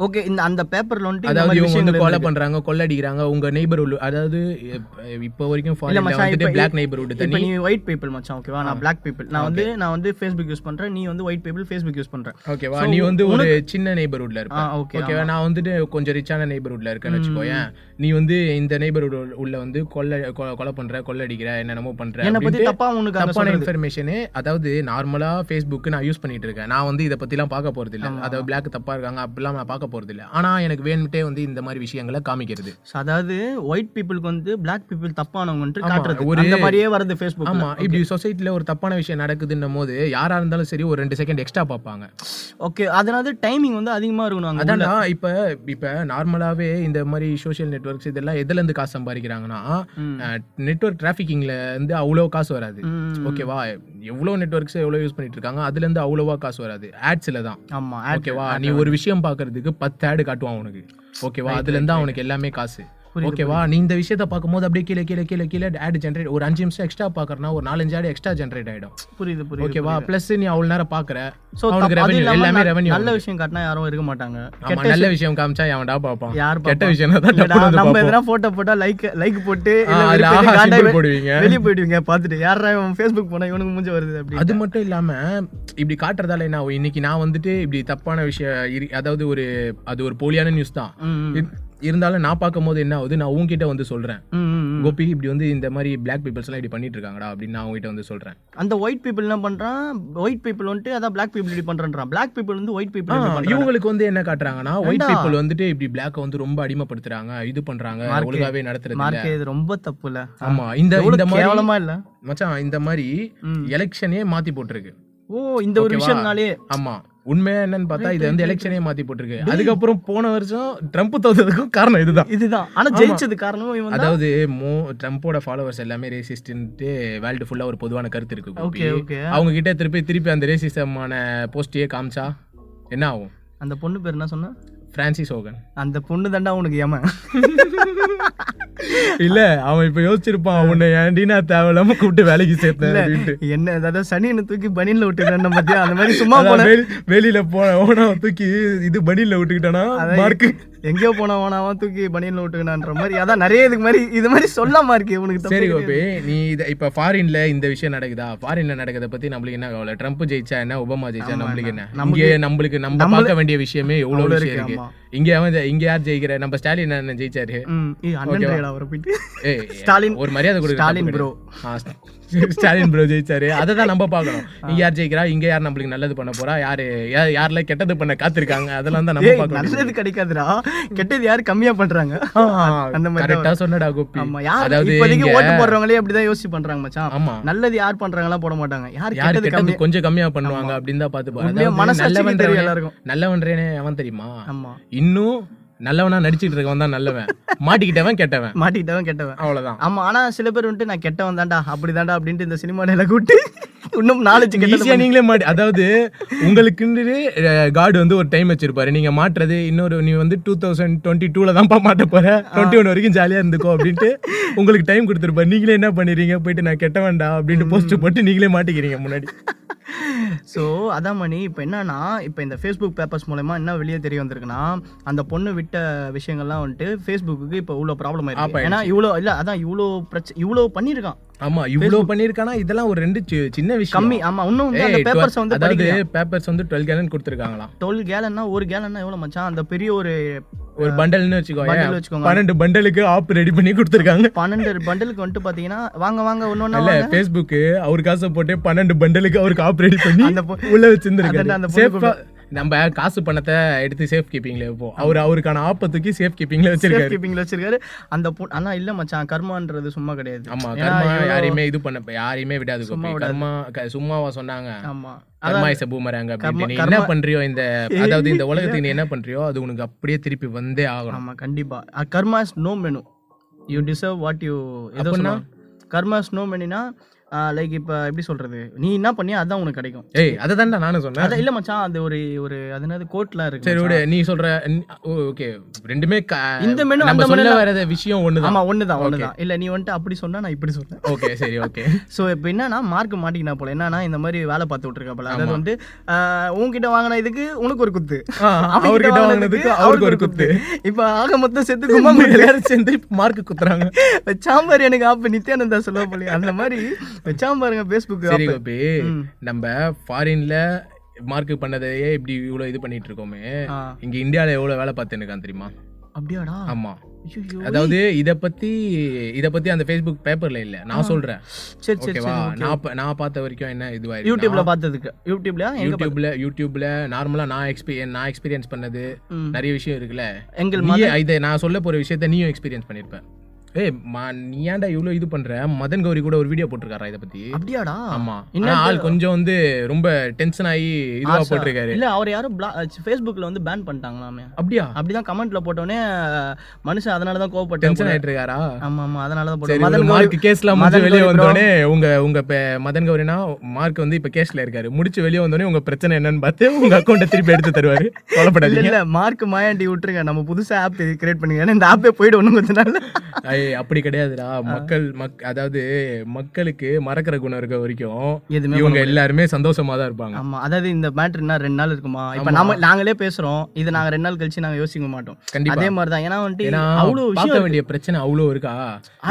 ஓகே இந்த அந்த பேப்பர்ல இந்த அதாவது இவங்க வந்து கொலை. பண்றாங்க கொள்ளடிக்கிறாங்க உங்க நெய்பர்ஹுட் அதாவது இப்ப- வரைக்கும் மச்சான், வந்துட்டு பிளாக் நெய்பர்ஹுட் இப்போ தனி. நீ ஒயிட் பீப்புள் மச்சான் ஓகேவா நான் பிளாக் பீப்புள் நான் வந்து நான் வந்து ஃபேஸ்புக் யூஸ் பண்றேன் நீ வந்து ஒயிட் பீப்புள் ஃபேஸ்புக் யூஸ் பண்றேன் ஓகேவா நீ வந்து ஒரு சின்ன நெய்பர்ஹுட்ல இருப்ப. okay, ஓகேவா நான் வந்துட்டு கொஞ்சம் ரிச்சான நெய்பர்ஹுட்ல இருக்கேன்னு வச்சுக்கோயேன். நீ வந்து இந்த நெய்பர்ஹுட் உள்ள வந்து கொள்ளை கொலை பண்ற கொள்ளடிக்கிற என்னென்னமோ பண்ற என்னை பத்தி தப்பா உனக்கு தப்பான இன்ஃபர்மேஷனு அதாவது நார்மலா ஃபேஸ்புக் நான் யூஸ் பண்ணிட்டு இருக்கேன். நான் வந்து இதை பத்திலாம் பார்க்க போறது இல்ல அதாவது பிளாக் தப்பா இருக்காங்க அப்படிலாம் நான் பார்க்க போறது இல்ல ஆனா எனக்கு வேணுட்டே வந்து இந்த மாதிரி விஷயங்களை காமிக்கிறது. அதாவது ஒயிட் பீப்புளுக்கு வந்து பிளாக் பீப்புள் தப்பானவங்கன்ட்டு காட்டுறது. ஒரு- அந்த மாதிரியே வருது ஃபேஸ்புக் ஆமா இப்படி சொசைட்டில ஒரு தப்பான விஷயம் நடக்குதுன்னும் போது யாரா இருந்தாலும் சரி ஒரு ரெண்டு செகண்ட் எக்ஸ்ட்ரா பார்ப்பாங்க. ஓகே அதனால டைமிங் வந்து அதிகமா இருக்கணும் அதான்டா இப்ப இப்ப நார்மலாவே இந்த மாதிரி சோஷியல் நெட்வொர்க்ஸ் இதெல்லாம் எதுல இருந்து காசு சம்பாதிக்கிறாங்கன்னா ம். நெட்வொர்க் டிராஃபிக்கிங்ல இருந்து அவ்வளோ காசு வராது. ஓகேவா எவ்வளோ நெட்வொர்க்ஸ் எவ்வளோ யூஸ் பண்ணிட்டு இருக்காங்க அதுல இருந்து அவ்வளோவா காசு வராது. ஆட்ஸ்ல தான். ஆமா ad- ஓகேவா நீ ஒரு விஷயம் பார்க்கறதுக்கு பத்து ஆடு காட்டுவான் உனக்கு ஓகேவா அதுல இருந்து அவனுக்கு எல்லாமே காசு. ஓகேவா நீ இந்த விஷயத்த பார்க்கும்போது அப்படியே கீழே கீழே கீழே கீழே ஆட் ஜென்ரேட் ஒரு அஞ்சு நிமிஷம் எக்ஸ்ட்ரா பார்க்கறனா ஒரு நாலஞ்சு ஆடு எக்ஸ்ட்ரா ஜென்ரேட் ஆயிடும். புரியுது புரியுது ஓகேவா ப்ளஸ் நீ அவ்வளவு நேரம் பாக்குற சோ ரெவன்யூ எல்லாமே ரெவன்யூ நல்ல விஷயம் காட்டினா யாரும் இருக்க மாட்டாங்க. ஆமா நல்ல விஷயம். காமிச்சா எவன்டா பார்ப்பான்? யார் கெட்ட? விஷயம் தான் நம்ம. எதனா போட்டோ போட்டா லைக் லைக் போட்டு போடுவீங்க. வெளிய போயிடுவீங்க பாத்துட்டு யாரா இவன் ஃபேஸ்புக் போனா இவனுக்கு மூஞ்ச வருது அப்படி அது மட்டும் இல்லாம இப்படி காட்டுறதால என்ன? இன்னைக்கு நான் வந்துட்டு இப்படி தப்பான விஷயம் அதாவது ஒரு அது ஒரு போலியான நியூஸ் தான். இருந்தாலும் நான் பார்க்கும் போது என்ன ஆகுது? நான் உன்கிட்ட வந்து சொல்றேன். கோபி இப்படி வந்து இந்த மாதிரி பிளாக் பீப்புள்ஸ் எல்லாம் இப்படி பண்ணிட்டு இருக்காங்கடா அப்படின்னு நான் உங்ககிட்ட வந்து சொல்றேன். அந்த ஒயிட் பீப்புள் என்ன பண்றான்? ஒயிட் பீப்புள் வந்துட்டு அதான் பிளாக் பீப்புள் இப்படி பண்றான் பிளாக் பீப்புள் வந்து ஒயிட் பீப்புள் இவங்களுக்கு வந்து என்ன காட்டுறாங்கன்னா ஒயிட்? பீப்புள் வந்துட்டு இப்படி பிளாக் வந்து ரொம்ப அடிமைப்படுத்துறாங்க இது பண்றாங்க ஒழுங்காவே நடத்துறது இல்ல. இது ரொம்ப தப்புல. ஆமா இந்த இந்த கேவலமா இல்ல? மச்சான் இந்த மாதிரி. எலெக்ஷனே மாத்தி போட்டிருக்கு. ஓ இந்த ஒரு? விஷயம்னாலே. ஆமா. உண்மையா என்னன்னு பார்த்தா இது வந்து எலெக்ஷனே மாத்தி போட்டிருக்கு அதுக்கப்புறம் போன வருஷம் ட்ரம்ப் தோத்ததுக்கும் காரணம் இதுதான். இதுதான். ஆனா ஜெயிச்சது காரணம் அதாவது மோ ட்ரம்ப்போட ஃபாலோவர்ஸ் எல்லாமே ரேசிஸ்ட்ன்ட்டு வேர்ல்டு ஃபுல்லா ஒரு பொதுவான கருத்து இருக்கு கோபி. ஓகே ஓகே அவங்க கிட்ட திருப்பி திருப்பி அந்த ரேசிசமான போஸ்டையே காமிச்சா என்ன ஆகும்? அந்த பொண்ணு பேர் என்ன சொன்ன? பிரான்சிஸ் ஹோகன் அந்த பொண்ணு தாண்டா உனக்கு ஏமா இல்ல அவன் இப்ப யோசிச்சிருப்பான் உன்னை ஏன்டி நான் தேவையில்லாம கூப்பிட்டு வேலைக்கு சேர்த்தேன் என்ன அதாவது சனியனை தூக்கி பனியன்ல விட்டுக்கிறேன் பத்தியா அந்த மாதிரி சும்மா போன வெளி- வெளியில போன ஓனா தூக்கி இது பனியில விட்டுக்கிட்டானா? மார்க்கு எங்கேயோ போனவனாவா தூக்கி பனியன்ல விட்டுக்கணுன்ற மாதிரி. அதான் நிறைய இதுக்கு மாதிரி இது மாதிரி சொல்லாம இருக்கு உனக்கு சரி. கோபி நீ இத இப்ப ஃபாரின்ல இந்த விஷயம் நடக்குதா? ஃபாரின்ல நடக்கிறத பத்தி நம்மளுக்கு என்ன கவலை? ட்ரம்ப் ஜெயிச்சா என்ன? ஒபாமா ஜெயிச்சா நம்மளுக்கு என்ன? இங்கே நம்மளுக்கு நம்ம பார்க்க வேண்டிய விஷயமே எவ்வளவு விஷயம் இருக்கு. இங்க அவன் இங்க யார் ஜெயிக்கிற? நம்ம ஸ்டாலின் அண்ணன் ஜெயிச்சாரு ஸ்டாலின் ஒரு மரியாதை கொடுக்க ஸ்டாலின். ஆ, ஸ்டாலின் ப்ரோ ஜெயிச்சாரு. அதை தான் நம்ம பார்க்கணும். இங்க யார் ஜெயிக்கிறா? இங்க யார் நம்மளுக்கு நல்லது பண்ண போறா? யாரு யாரெல்லாம் கெட்டது பண்ண காத்திருக்காங்க? அதெல்லாம் தான் நம்ம பார்க்கணும். நல்லது கிடைக்காதுடா. கெட்டது யாரு கம்மியா பண்றாங்க? அந்த மாதிரி கரெக்டா சொன்னடா கோபி. அதாவது இப்போதைக்கு ஓட்டு போடுறவங்களே அப்படிதான் யோசிச்சு பண்றாங்க மச்சான். ஆமா. நல்லது யார் பண்றாங்களா போட மாட்டாங்க. யார் கெட்டது கம்மி கொஞ்சம் கம்மியா பண்ணுவாங்க அப்படின்னு தான் பார்த்து பாரு. உண்மையா அதாவது மனசாட்சிக்கு தெரியும் எல்லாருக்கும். நல்லவன்றேனே அவன் தெரியுமா? ஆமா. இன்னும் நல்லவனா நடிச்சிட்டு இருக்கவன் தான் நல்லவன். மாட்டிக்கிட்டவன் கெட்டவன். மாட்டிக்கிட்டவன் கெட்டவன். அவ்வளவுதான். ஆமா ஆனா சில பேர் வந்துட்டு நான் கெட்டவன் தான்டா அப்படி தான்டா அப்படின்ட்டு இந்த சினிமா நிலை கூட்டி இன்னும் நாலேஜ் ஈஸியா நீங்களே மாட்டி அதாவது உங்களுக்குன்னு காட் வந்து ஒரு டைம் வச்சிருப்பாரு. நீங்க மாட்டுறது இன்னொரு நீ வந்து டூ தௌசண்ட் டுவெண்ட்டி டூல தான்ப்பா மாட்ட போற. டுவெண்ட்டி ஒன் வரைக்கும் ஜாலியா இருந்துக்கோ அப்படின்ட்டு உங்களுக்கு டைம் கொடுத்துருப்பாரு. நீங்களே என்ன பண்ணிடுறீங்க? போயிட்டு நான் கெட்ட வேண்டாம் அப்படின்ட்டு போஸ்ட் போட்டு நீங்களே மாட்டிக்கிறீங்க முன்னாடி. ஸோ அதான் மணி. இப்போ என்னன்னா இப்போ இந்த ஃபேஸ்புக் பேப்பர்ஸ் மூலமா என்ன வெளியே தெரிய வந்திருக்குன்னா அந்த பொண்ணு விட்ட விஷயங்கள்லாம் வந்துட்டு ஃபேஸ்புக்கு இப்போ இவ்வளோ ப்ராப்ளம் ஆயிருக்கு. ஏன்னா இவ்வளோ இல்லை அதான் இவ்வளோ பிரச்சனை இவ்வளோ பண்ணியிருக்கான். ஆமா இவ்வளவு பண்ணிருக்கானா இதெல்லாம் ஒரு ரெண்டு சின்ன விஷயம். கம்மி ஆமா இன்னும் வந்து அந்த பேப்பர்ஸ் வந்து அதாவது பேப்பர்ஸ் வந்து டுவெல் கேலன் கொடுத்துருக்காங்களாம் டுவெல் கேலன்னா ஒரு கேலன்னா எவ்வளோ மச்சான்? அந்த பெரிய ஒரு ஒரு பண்டல்னு வச்சுக்கோங்க. பன்னெண்டு பண்டலுக்கு ஆப் ரெடி பண்ணி கொடுத்துருக்காங்க. பன்னெண்டு பண்டலுக்கு வந்துட்டு பார்த்தீங்கன்னா வாங்க வாங்க ஒன்று இல்ல ஒன்றா ஃபேஸ்புக் அவர் காசை போட்டு பன்னெண்டு பண்டலுக்கு அவருக்கு ஆப் ரெடி பண்ணி உள்ள வச்சிருந்திருக்காரு. அந்த நம்ம காசு பணத்தை எடுத்து சேஃப் கீப்பிங்ல வைப்போம். அவர் அவருக்கான ஆப்பை தூக்கி சேஃப் கீப்பிங்ல வச்சிருக்காரு. கீப்பிங்ல வச்சிருக்காரு. அந்த பொண்ணு ஆனா இல்ல மச்சான் கர்மான்றது சும்மா கிடையாது. ஆமா கர்மா யாரையுமே இது பண்ண யாரையுமே விடாது. கர்மா சும்மாவா சொன்னாங்க. ஆமா. கர்மா இஸ் பூமராங்க கர்மா- அப்படின்னு. கர்மா- என்ன பண்றியோ இந்த அதாவது இந்த உலகத்துக்கு நீ என்ன பண்றியோ அது உனக்கு அப்படியே திருப்பி வந்தே ஆகணும். ஆமா கண்டிப்பா. Karma's no menu you deserve what you அப்படின்னா? கர்மாஸ் நோ மெனுனா லைக் இப்ப எப்படி சொல்றது? நீ என்ன பண்ணியா அதான் உனக்கு கிடைக்கும். ஏய் அதை தான்டா நானும் சொன்னேன். அதான் இல்ல மச்சான் அது ஒரு ஒரு அது என்னது கோட்லாம் இருக்கு சரி விடு. நீ சொல்ற ஓகே ரெண்டுமே இந்த menu, நம்ம அந்த சொல்ல வர விஷயம் ஒண்ணுதான். ஆமா ஒண்ணுதான் ஒண்ணுதான். இல்ல நீ வந்துட்டு அப்படி சொன்னா நான் இப்படி சொன்னேன் ஓகே சரி ஓகே ஸோ இப்போ என்னன்னா மார்க் மாட்டிக்கினா போல. என்னன்னா இந்த மாதிரி வேலை பார்த்து விட்டுருக்க போல. அதாவது வந்து உன்கிட்ட வாங்கின இதுக்கு உனக்கு ஒரு குத்து. அவர்கிட்ட வாங்கினதுக்கு அவருக்கு ஒரு குத்து. இப்போ ஆக மொத்தம் செத்து கும்மா எல்லாரும் சேர்ந்து மார்க் குத்துறாங்க. வச்சாம்பார் எனக்கு ஆப்பு நித்யானந்தா சொல்ல போலியா. அந்த மாதிரி வச்சாம்பாருங்க ஃபேஸ்புக் சரி கோபி நம்ம ஃபாரின்ல மார்க் பண்ணதையே இப்படி இவ்வளவு இது பண்ணிட்டு இருக்கோமே இங்க இந்தியால எவ்வளவு வேலை பார்த்துன்னு இருக்கான் தெரியுமா? அப்படியாடா? ஆமா. அதாவது இத பத்தி இத பத்தி அந்த ஃபேஸ்புக் பேப்பர்ல இல்ல. நான் சொல்றேன். சரி சரி நான் நான் பார்த்த வரைக்கும் என்ன இதுவா யூடியூப்ல பார்த்ததுக்கு. யூடியூப்ல எங்க யூடியூப்ல யூடியூப்ல நார்மலா நான் எக்ஸ்பீரியன் நான் எக்ஸ்பீரியன்ஸ் பண்ணது. நிறைய விஷயம் இருக்குல்ல. எங்கள் நீ இதை நான் சொல்ல போற விஷயத்த நீயும் எக்ஸ்பீரியன்ஸ் பண்ணிருப்ப. ஏய் மா- நீ ஏன்டா இவ்வளவு இது பண்ற? மதன் கௌரி கூட ஒரு வீடியோ போட்டிருக்காரா இத பத்தி? அப்படியாடா? ஆமா. ஆனா ஆள் கொஞ்சம் வந்து ரொம்ப டென்ஷன் ஆகி இதுவா போட்டிருக்காரு. இல்ல அவர் யாரும் ஃபேஸ்புக்ல வந்து பேன் பண்ணிட்டாங்களாமே. அப்படியா? அப்படிதான் கமெண்ட்ல போட்டோடனே மனுஷன் அதனால தான் கோவப்பட்டேன் டென்ஷன் ஆயிட்டு இருக்காரா ஆமா ஆமா அதனால தான் ஒரு மார்க் கேஸ்ல முடிச்சு வெளியே. வந்தோடனே உங்க உங்க மதன் கௌரினா மார்க் வந்து இப்ப கேஸ்ல இருக்காரு. முடிச்சு வெளியே வந்தோடனே உங்க பிரச்சனை என்னன்னு பார்த்து உங்க அக்கௌண்ட்டை திருப்பி எடுத்து தருவாரு. கவலைப்படாதீங்க. இல்ல மார்க் மாயாண்டி விட்டுருங்க. நம்ம புதுசா ஆப் கிரியேட் பண்ணுங்க. ஏன்னா இந்த ஆப்பே போயிடும் ஒண்ணும் கொஞ்ச ஐய், அப்படி கிடையாதுடா. மக்கள் மக் அதாவது மக்களுக்கு மறக்கிற குணம் இருக்க வரைக்கும் எதுவுமே இவங்க எல்லாருமே சந்தோஷமா தான் இருப்பாங்க. ஆமா அதாவது இந்த மேட்ரு என்ன ரெண்டு நாள் இருக்குமா? இப்ப நம்ம நாங்களே பேசுறோம். இது நாங்க ரெண்டு நாள் கழிச்சு நாங்க யோசிக்க மாட்டோம். கண்டிப்பா. அதே மாதிரி தான் ஏன்னா வந்துட்டு அவ்வளவு விஷயம் வேண்டிய பிரச்சனை அவ்வளோ இருக்கா?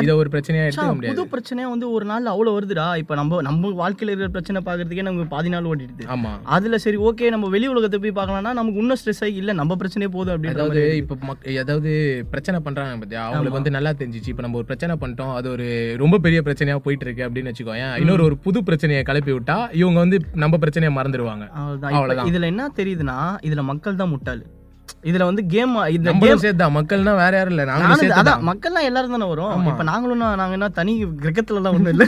இத ஒரு பிரச்சனையா எடுத்துக்க முடியாது. புது பிரச்சனையா வந்து ஒரு நாள் அவ்வளவு வருதுடா. இப்ப நம்ம நம்ம வாழ்க்கையில இருக்கிற பிரச்சனை பாக்குறதுக்கே நமக்கு பாதி நாள் ஓடிடுது. ஆமா. அதுல சரி ஓகே நம்ம வெளி உலகத்தை போய் பார்க்கலாம்னா நமக்கு இன்னும் ஸ்ட்ரெஸ் ஆகி இல்ல நம்ம பிரச்சனையே போதும் அப்படின்ற அதாவது இப்ப மக் அதாவது பிரச்சனை பண்றாங்க பத்தியா? அவங்களுக்கு வந்து நல்லா தெரிஞ்சிச்சு இப்ப நம்ம ஒரு பிரச்சனை பண்ணிட்டோம். அது ஒரு ரொம்ப பெரிய பிரச்சனையா போயிட்டு இருக்கு அப்படின்னு வச்சுக்கோயேன் இன்னொரு ஒரு புது பிரச்சனையை கிளப்பி விட்டா இவங்க வந்து நம்ம பிரச்சனையை மறந்துடுவாங்க அவ்வளவுதான். இப்ப இதுல என்ன தெரியுதுன்னா இதுல மக்கள் தான் முட்டாள். இதுல வந்து கேம் இந்த நம்மளும் சேர்த்தா மக்கள்னா வேற யாரும் இல்ல. நாங்களும் அதான் மக்கள்லாம் எல்லாரும் தானே வரும். இப்ப நாங்களும் நாங்க என்ன தனி கிரகத்துல தான் ஒண்ணும் இல்ல?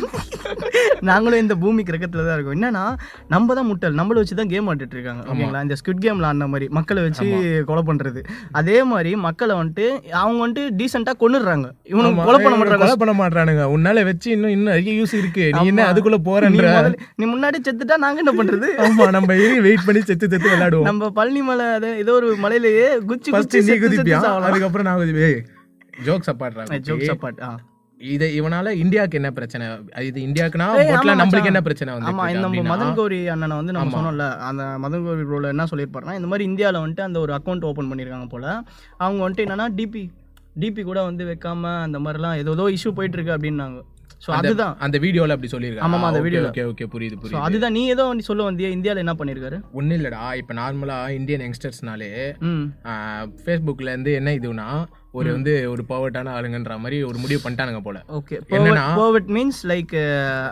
நாங்களும் இந்த பூமி கிரகத்துல தான் இருக்கோம். என்னன்னா நம்ம தான் முட்டல் நம்மள வச்சு தான் கேம் ஆடிட்டு இருக்காங்க ஓகேங்களா? இந்த ஸ்குட் கேம்ல ஆடின மாதிரி மக்களை வச்சு கொலை பண்றது. அதே மாதிரி மக்களை வந்துட்டு அவங்க வந்துட்டு டீசெண்டா கொன்னுடுறாங்க. இவனுக்கு கொலை பண்ண மாட்டாங்க கொலை பண்ண மாட்டானுங்க உன்னால வச்சு இன்னும் இன்னும் நிறைய யூஸ் இருக்கு. நீ என்ன அதுக்குள்ள போறன்ற. நீ முன்னாடி செத்துட்டா நாங்க என்ன பண்றது? ஆமா நம்ம வெயிட் பண்ணி செத்து செத்து விளையாடுவோம். நம்ம பழனி மலை அது ஏதோ ஒரு மலையிலேயே குச்சி குச்சி நீ குதிப்பியா? அதுக்கப்புறம் நான் குதிப்பே ஜோக்ஸ் அப்பாடுறாங்க ஜோக் சப்பாட் ஆ. இத இவனால இந்தியாக்கு என்ன பிரச்சனை? இது இந்தியாக்குனா ஆமா நம்மளுக்கு. என்ன பிரச்சனை வந்து ஆமா இந்த மதன் கௌரி அண்ணனை வந்து நம்ம சொன்னோம்ல அந்த மதன் கௌரி ரோல என்ன சொல்லியிருப்பாருன்னா இந்த மாதிரி இந்தியாவில் வந்துட்டு அந்த ஒரு அக்கௌண்ட் ஓப்பன் பண்ணியிருக்காங்க போல அவங்க வந்துட்டு என்னன்னா டிபி டிபி கூட வந்து வைக்காம அந்த மாதிரிலாம் ஏதோ ஏதோ இஷ்யூ போயிட்டு இருக்கு அப்படின்னாங்க ஸோ அதுதான். அந்த வீடியோல அப்படி சொல்லிருக்காங்க ஆமாமா, அந்த வீடியோல. ஓகே ஓகே புரியுது ஸோ புரியுது. அதுதான். நீ ஏதோ வந்து சொல்ல வந்தியா இந்தியாவில் என்ன பண்ணியிருக்காரு? ஒன்றும் இல்லடா இப்போ நார்மலா இந்தியன் யங்ஸ்டர்ஸ்னாலே ம். ஃபேஸ்புக்ல இருந்து என்ன இதுனா ஒரு வந்து ஒரு பவர்ட்டான ஆளுங்கன்ற மாதிரி ஒரு முடிவு பண்ணிட்டானுங்க போல. ஓகே என்னன்னா? கோவிட் மீன்ஸ் லைக்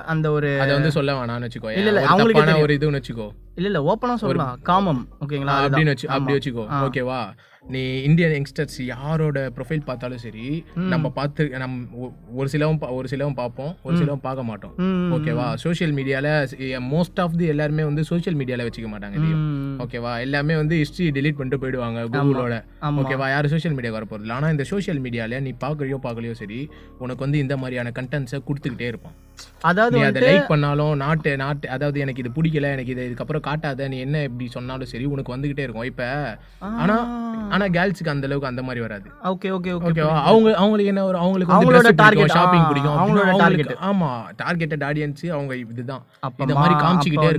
அந்த ஒரு அதை வந்து சொல்ல வேணாம்னு வச்சுக்கோ. இல்ல, இல்ல, ஒரு அவங்களுக்கே தப்பான ஒரு இதுன்னு வச்சுக்கோ. இல்ல இல்ல ஓப்பனா சொல்லலாம். காமம் ஓகேங்களா. அப்படின்னு வச்சு அப்படி வச்சுக்கோ. ஓகேவா நீ இந்தியன் யங்ஸ்டர்ஸ் யாரோட ப்ரொஃபைல் பார்த்தாலும் சரி நம்ம பார்த்து நம் ஒ- ஒரு சிலவும் ஒரு சிலவும் பார்ப்போம் ஒரு சிலவும் பார்க்க மாட்டோம். ஓகேவா சோஷியல் மீடியால மோஸ்ட் ஆஃப் தி எல்லாருமே வந்து சோஷியல் மீடியால வச்சுக்க மாட்டாங்க ஓகேவா எல்லாமே வந்து ஹிஸ்டரி delete பண்ணிட்டு போயிடுவாங்க கூகுளோட. ஓகேவா யாரும் சோஷியல் மீடியா வர போறது ஆனா இந்த சோஷியல் மீடியால நீ பார்க்கலையோ பார்க்கலையோ சரி உனக்கு வந்து இந்த மாதிரியான கண்டென்ட்ஸை கொடுத்துக்கிட்டே இருப்பான். அதாவது நீ அதை லைக் பண்ணாலும் நாட்டு நாட்டு அதாவது எனக்கு இது பிடிக்கல எனக்கு இது இதுக்கப்புறம் காட்டாத நீ என்ன இப்படி சொன்னாலும் சரி உனக்கு வந்துகிட்டே இருக்கும். இப்ப ஆனா ஆனா கேர்ள்ஸுக்கு அந்த அளவுக்கு அந்த மாதிரி வராது. ஓகே ஓகே ஓகே அவங்க அவங்களுக்கு என்ன ஒரு அவங்களுக்கு அவங்களோட target, ஷாப்பிங் பிடிக்கும் அவங்களோட அவங்களுக்கு- ஆமா டார்கெட்டட் ஆடியன்ஸ் அவங்க இதுதான். இந்த மாதிரி காமிச்சிக்கிட்டே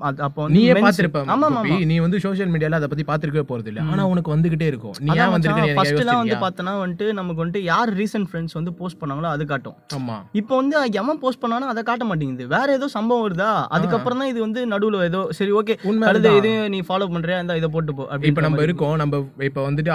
அது- அப்ப men's- பாத்திருப்ப. நீ வந்து சோஷியல் மீடியால அதை பத்தி பாத்திருக்கவே போறது இல்ல ஆனா உனக்கு வந்துகிட்டே இருக்கும். நீ ஏன் ஃபர்ஸ்ட் வந்திருக்க எல்லாம் வந்து பார்த்தனா வந்துட்டு நமக்கு வந்துட்டு யார் ரீசன்ட் ஃப்ரெண்ட்ஸ் வந்து போஸ்ட் பண்ணாங்களோ அது காட்டும். ஆமா. இப்போ வந்து எவன் போஸ்ட் பண்ணானோ அதை காட்ட மாட்டேங்குது. வேற ஏதோ சம்பவம் வருதா? அதுக்கப்புறம் தான் இது வந்து நடுவுல ஏதோ சரி ஓகே உண்மை கழுத இது நீ ஃபாலோ பண்றியா? இந்த இதை போட்டு போ இப்ப நம்ம இருக்கோம். நம்ம இப்ப வந்துட்டு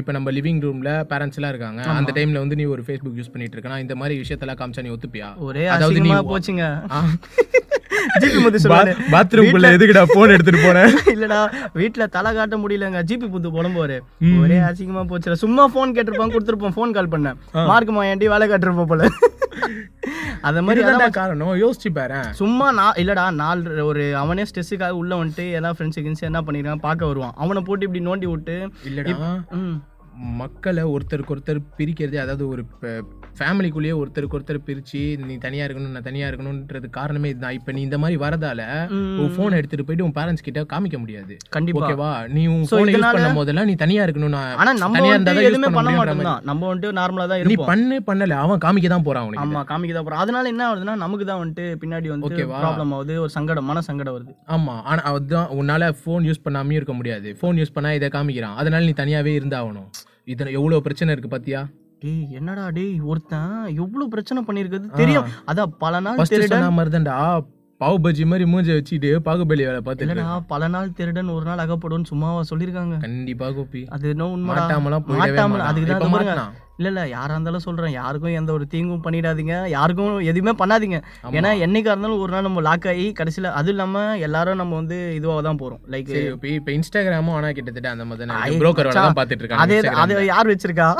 இப்ப நம்ம லிவிங் ரூம்ல பேரண்ட்ஸ் எல்லாம் இருக்காங்க. அந்த டைம்ல வந்து நீ ஒரு ஃபேஸ்புக் யூஸ் பண்ணிட்டு இருக்கனா இந்த மாதிரி விஷயத்தெல்லாம் காமிச்சா நீ ஒத்துப்பியா? ஒரே அதாவது நீ போச்சுங்க. ஜிபி முத்து சொல்லுவாரு. பாத்ரூம்குள்ள எதுக்குடா போன் எடுத்துட்டு போனேன் இல்லடா வீட்ல தலை காட்ட முடியலங்க. ஜிபி புத்து போடும் போரு ஒரே அசிங்கமா போச்சுடா. சும்மா ஃபோன் கேட்டிருப்பான் கொடுத்துருப்போம். ஃபோன் கால் பண்ணேன். மார்க் மாயாண்டி வேலை காட்டிருப்போம் போல? அத மாதிரி காரணம். யோசிச்சு பாரு. சும்மா நான் இல்லடா நாலு ஒரு அவனே ஸ்ட்ரெஸ்ஸுக்காக உள்ள வந்துட்டு ஏதாவது ஃப்ரெண்ட்ஸ் கிண்ட்ஸ் என்ன பண்ணிருக்கான் பார்க்க வருவான். அவனை போட்டு இப்படி நோண்டி விட்டு இல்லடா. மக்களை ஒருத்தருக்கு ஒருத்தர் பிரிக்கிறது அதாவது ஒரு ஃபேமிலிக்குள்ளேயே ஒருத்தருக்கு ஒருத்தர் பிரிச்சு நீ தனியா இருக்கணும் நான் தனியா இருக்கணும்ன்றது காரணமே இதுதான். இப்ப நீ இந்த மாதிரி வரதால உன் போன் எடுத்துட்டு போயிட்டு உன் பேரண்ட்ஸ் கிட்ட காமிக்க முடியாது. கண்டிப்பா. ஓகேவா நீ உன் போனை யூஸ் பண்ணும் போதெல்லாம் நீ தனியா இருக்கணும் நான் ஆனா நம்ம தனியா இருந்தா வந்துட்டு தான் யூஸ் எதுவுமே பண்ண மாட்டோம் தான் நம்ம வந்துட்டு நார்மலா தான் நீ பண்ணு பண்ணல அவன் காமிக்க தான் போறான் உனக்கு ஆமா காமிக்கதான் போறோம் அதனால என்ன ஆகுதுன்னா நமக்கு தான் வந்துட்டு பின்னாடி வந்து ஓகேவா? ப்ராப்ளம் ஆகுது ஒரு சங்கடம் மன சங்கடம் வருது. ஆமா ஆனா அதுதான் உன்னால ஃபோன் யூஸ் பண்ணாமயும் இருக்க முடியாது. ஃபோன் யூஸ் பண்ணா இதை காமிக்கிறான். அதனால நீ தனியாவே இருந்தாகணும். இதுல எவ்வளவு பிரச்சனை இருக்கு பாத்தியா? டேய் என்னடா டேய் ஒருத்தன் எவ்வளவு பிரச்சனை பண்ணிருக்குது? தெரியும். அதான் பல நாள் திருடன் தான்டா பாவு பஜ்ஜி மாதிரி மூஞ்ச வச்சுட்டு பாகுபலி வேலை பார்த்துட்டு பல நாள் திருடன் ஒரு நாள் அகப்படும்னு சும்மாவா சொல்லிருக்காங்க கண்டிப்பா கோபி. அது என்ன உண்மைடா? மாட்டாமலாம் போயிடவே மாட்டாமல் மாட்டான். அதுக்கு இப்ப தான் பாருங்க மாட்டான். இல்ல இல்ல யாரா இருந்தாலும் சொல்றேன். யாருக்கும் எந்த ஒரு தீங்கும் பண்ணிடாதீங்க. யாருக்கும் எதுவுமே பண்ணாதீங்க. ஏன்னா என்னைக்கா இருந்தாலும் ஒரு நாள் நம்ம லாக் ஆகி கடைசியில அது இல்லாம எல்லாரும் நம்ம வந்து இதுவாக தான் போறோம். லைக் இப்போ இப்போ இன்ஸ்டாகிராமும் ஆனா கிட்டத்தட்ட அந்த மாதிரி புரோக்கர் பார்த்துட்டு இருக்காங்க அதே. அது யார் வச்சிருக்கா?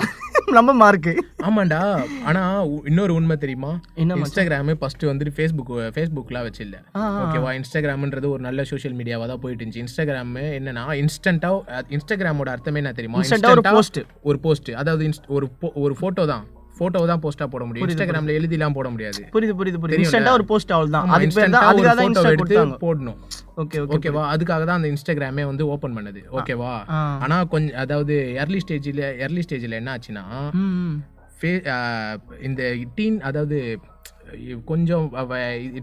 நம்ம மார்க்கு ஆமாண்டா. ஆனா இன்னொரு உண்மை தெரியுமா? இன்ஸ்டாகிராம் ஃபர்ஸ்ட் வந்துட்டு ஃபேஸ்புக் ஃபேஸ்புக்லாம் வச்சில்ல. ஆ, ஆ, ஓகேவா இன்ஸ்டாகிராம்ன்றது ஒரு நல்ல சோஷியல் மீடியாவா தான் போயிட்டு இருந்துச்சு. இன்ஸ்டாகிராம் என்னன்னா இன்ஸ்டன்ட்டா இன்ஸ்டாகிராமோட அர்த்தமே என்ன தெரியுமா? ஒரு post. ஒரு போஸ்ட் அதாவது ஒரு ஒரு போட்டோ தான். போட்டோ தான் போஸ்டா போட முடியும். இன்ஸ்டாகிராம்ல எழுதிலாம் போட முடியாது. புரியுது புரியுது புரியுது. இன்ஸ்டன்டா ஒரு போஸ்ட் அவள் தான். அதுக்கு பேர் தான் அதுக்காக தான் இன்ஸ்டா எடுத்து போடணும். ஓகே ஓகே ஓகேவா அதுக்காக தான் அந்த இன்ஸ்டாகிராமே வந்து ஓபன் பண்ணது. ஓகேவா. ஆனா கொஞ்சம் அதாவது early ஸ்டேஜ்ல early ஸ்டேஜ்ல என்ன ஆச்சுன்னா இந்த டீன் அதாவது கொஞ்சம்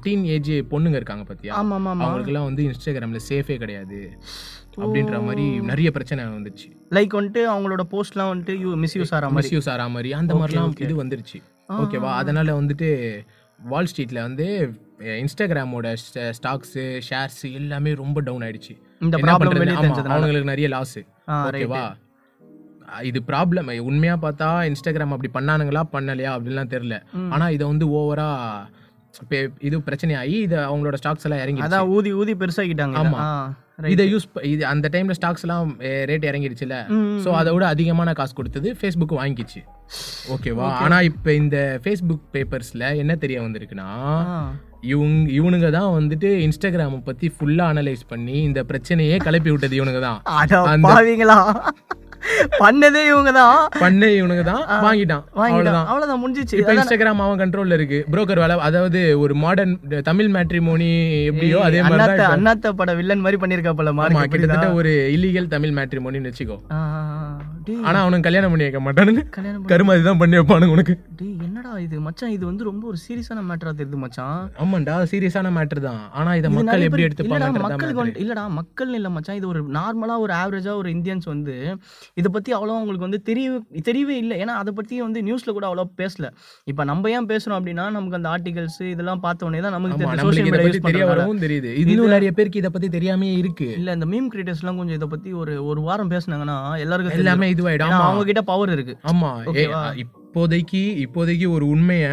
டீன் ஏஜ் பொண்ணுங்க இருக்காங்க பாத்தியா? அவங்களுக்குலாம் வந்து இன்ஸ்டாகிராம்ல சேஃபே கிடையாது. அப்படின்ற மாதிரி நிறைய பிரச்சனை வந்துருச்சு லைக் வந்துட்டு அவங்களோட போஸ்ட்லாம் வந்துட்டு யூ மிஸ்யூஸ் ஆகிற மாதிரி. மிஸ்யூஸ் ஆகிற மாதிரி. அந்த மாதிரிலாம் இது வந்துருச்சு. ஓகேவா அதனால வந்துட்டு வால் ஸ்ட்ரீட்ல வந்து இன்ஸ்டாகிராமோட ஸ்டாக்ஸ் ஷேர்ஸ் எல்லாமே ரொம்ப டவுன் ஆயிடுச்சு. இந்த அவங்களுக்கு நிறைய லாஸ் ஓகேவா இது ப்ராப்ளம் உண்மையா பார்த்தா இன்ஸ்டாகிராம் அப்படி பண்ணானுங்களா? பண்ணலையா? அப்படின்லாம் தெரியல. ஆனா இதை வந்து ஓவரா இது பிரச்சனையாகி இது அவங்களோட ஸ்டாக்ஸ் எல்லாம் இறங்கி அதான் ஊதி ஊதி பெருசாக்கிட்டாங்க ஆமா. இதை யூஸ் இது அந்த டைம்ல ஸ்டாக்ஸ் எல்லாம் ரேட் இறங்கிடுச்சுல ஸோ அதை விட அதிகமான காசு கொடுத்தது ஃபேஸ்புக் வாங்கிச்சு. ஓகேவா ஆனா இப்போ இந்த ஃபேஸ்புக் பேப்பர்ஸ்ல என்ன தெரிய வந்திருக்குன்னா. இவங்க இவனுங்க தான் வந்துட்டு இன்ஸ்டாகிராமை பத்தி ஃபுல்லா அனலைஸ் பண்ணி இந்த பிரச்சனையே கிளப்பி விட்டது இவனுங்க தான். பண்ணதே இவங்க தான் பண்ண இவனுங்க தான் வாங்கிட்டான். அவ்வளவுதான். அவ்வளவுதான் முடிஞ்சிச்சு. இப்போ இன்ஸ்டாகிராம் அவன் கண்ட்ரோல்ல இருக்கு. புரோக்கர் வேலை அதாவது ஒரு மாடர்ன் தமிழ் மேட்ரிமோனி எப்படியோ அதே மாதிரி அண்ணாத்த பட வில்லன் மாதிரி பண்ணிருக்கா போல ஆமா மார்க் கிட்டத்தட்ட ஒரு இல்லீகல் தமிழ் மேட்ரிமோனின்னு வச்சுக்கோ. ஆனா அவனுக்கு கல்யாணம் பண்ணி வைக்க பண்ணி- கருமாதி தான் பண்ணி வைப்பானுங்க உனக்கு. என்னடா இது? மச்சான் இது வந்து ரொம்ப ஒரு சீரியஸான மேட்டரா தெரியுது மச்சான். ஆமாண்டா சீரியஸான மேட்டர் தான். ஆனா இதை மக்கள் எப்படி மக்களுக்கு எடுத்துப்பாங்க வந்து இல்லடா மக்கள் இல்ல மச்சான். இது ஒரு நார்மலா ஒரு ஆவரேஜா ஒரு இந்தியன்ஸ் வந்து இதை பத்தி அவ்வளோ அவங்களுக்கு வந்து தெரிய தெரியவே இல்லை. ஏன்னா அதை பத்தி வந்து நியூஸ்ல கூட அவ்வளோ பேசல. இப்போ நம்ம ஏன் பேசுறோம் அப்படின்னா நமக்கு அந்த ஆர்டிகல்ஸ் இதெல்லாம் பார்த்த உடனே தான் நமக்கு தெரிய வரவும் தெரியுது. இன்னும் நிறைய பேருக்கு இதை பத்தி தெரியாமே இருக்கு. இல்ல இந்த மீம் கிரியேட்டர்ஸ்லாம் கொஞ்சம் இதை பத்தி ஒரு ஒரு வாரம் பேசுனாங்கன்னா எல்லாருக்கும். எல்லாமே இதுவாயிடும். அவங்க கிட்ட பவர் இருக்கு. ஆமா. இப்போதைக்கு இப்போதைக்கு ஒரு உண்மைய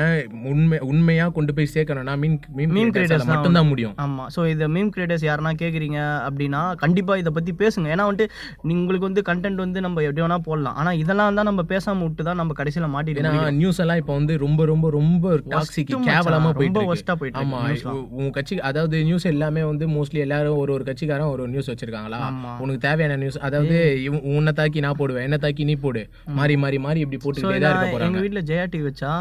உண்மை உண்மையா கொண்டு போய் சேர்க்கணும்னா மீன் மீன் ஆல மட்டும்தான் முடியும். ஆமா. ஸோ இதை மீம் கிரியேட்டர்ஸ் யாருன்னா கேட்குறீங்க அப்படின்னா கண்டிப்பா இதை பத்தி பேசுங்க. ஏன்னா வந்துட்டு உங்களுக்கு வந்து கண்டென்ட் வந்து நம்ம எப்படி வேணா போடலாம். ஆனா இதெல்லாம் தான் நம்ம பேசாம விட்டு தான் நம்ம கடைசியில மாட்டிட்டு. நியூஸ் எல்லாம் இப்போ வந்து ரொம்ப ரொம்ப ரொம்ப டாக்ஸிக் மச்சான், கேவலமா ரொம்ப போயிட்டு இருக்கு. போயிட்டு ஆமா. இருக்கு newsலாம். உ- உன் கட்சி அதாவது நியூஸ் எல்லாமே வந்து மோஸ்ட்லி எல்லாரும் ஒரு ஒரு கட்சிக்காரன் ஒரு நியூஸ் வச்சிருக்காங்களா. உனக்கு தேவையான நியூஸ் அதாவது உன்னை தாக்கி நான் போடுவேன் என்ன தாக்கி நீ போடு. மாறி மாறி மாறி இப்படி போட்டுக்கிட்டே தான் இருக்க போறாங்க. எங்க வீட்ல ஜெயா டிவி வச்சா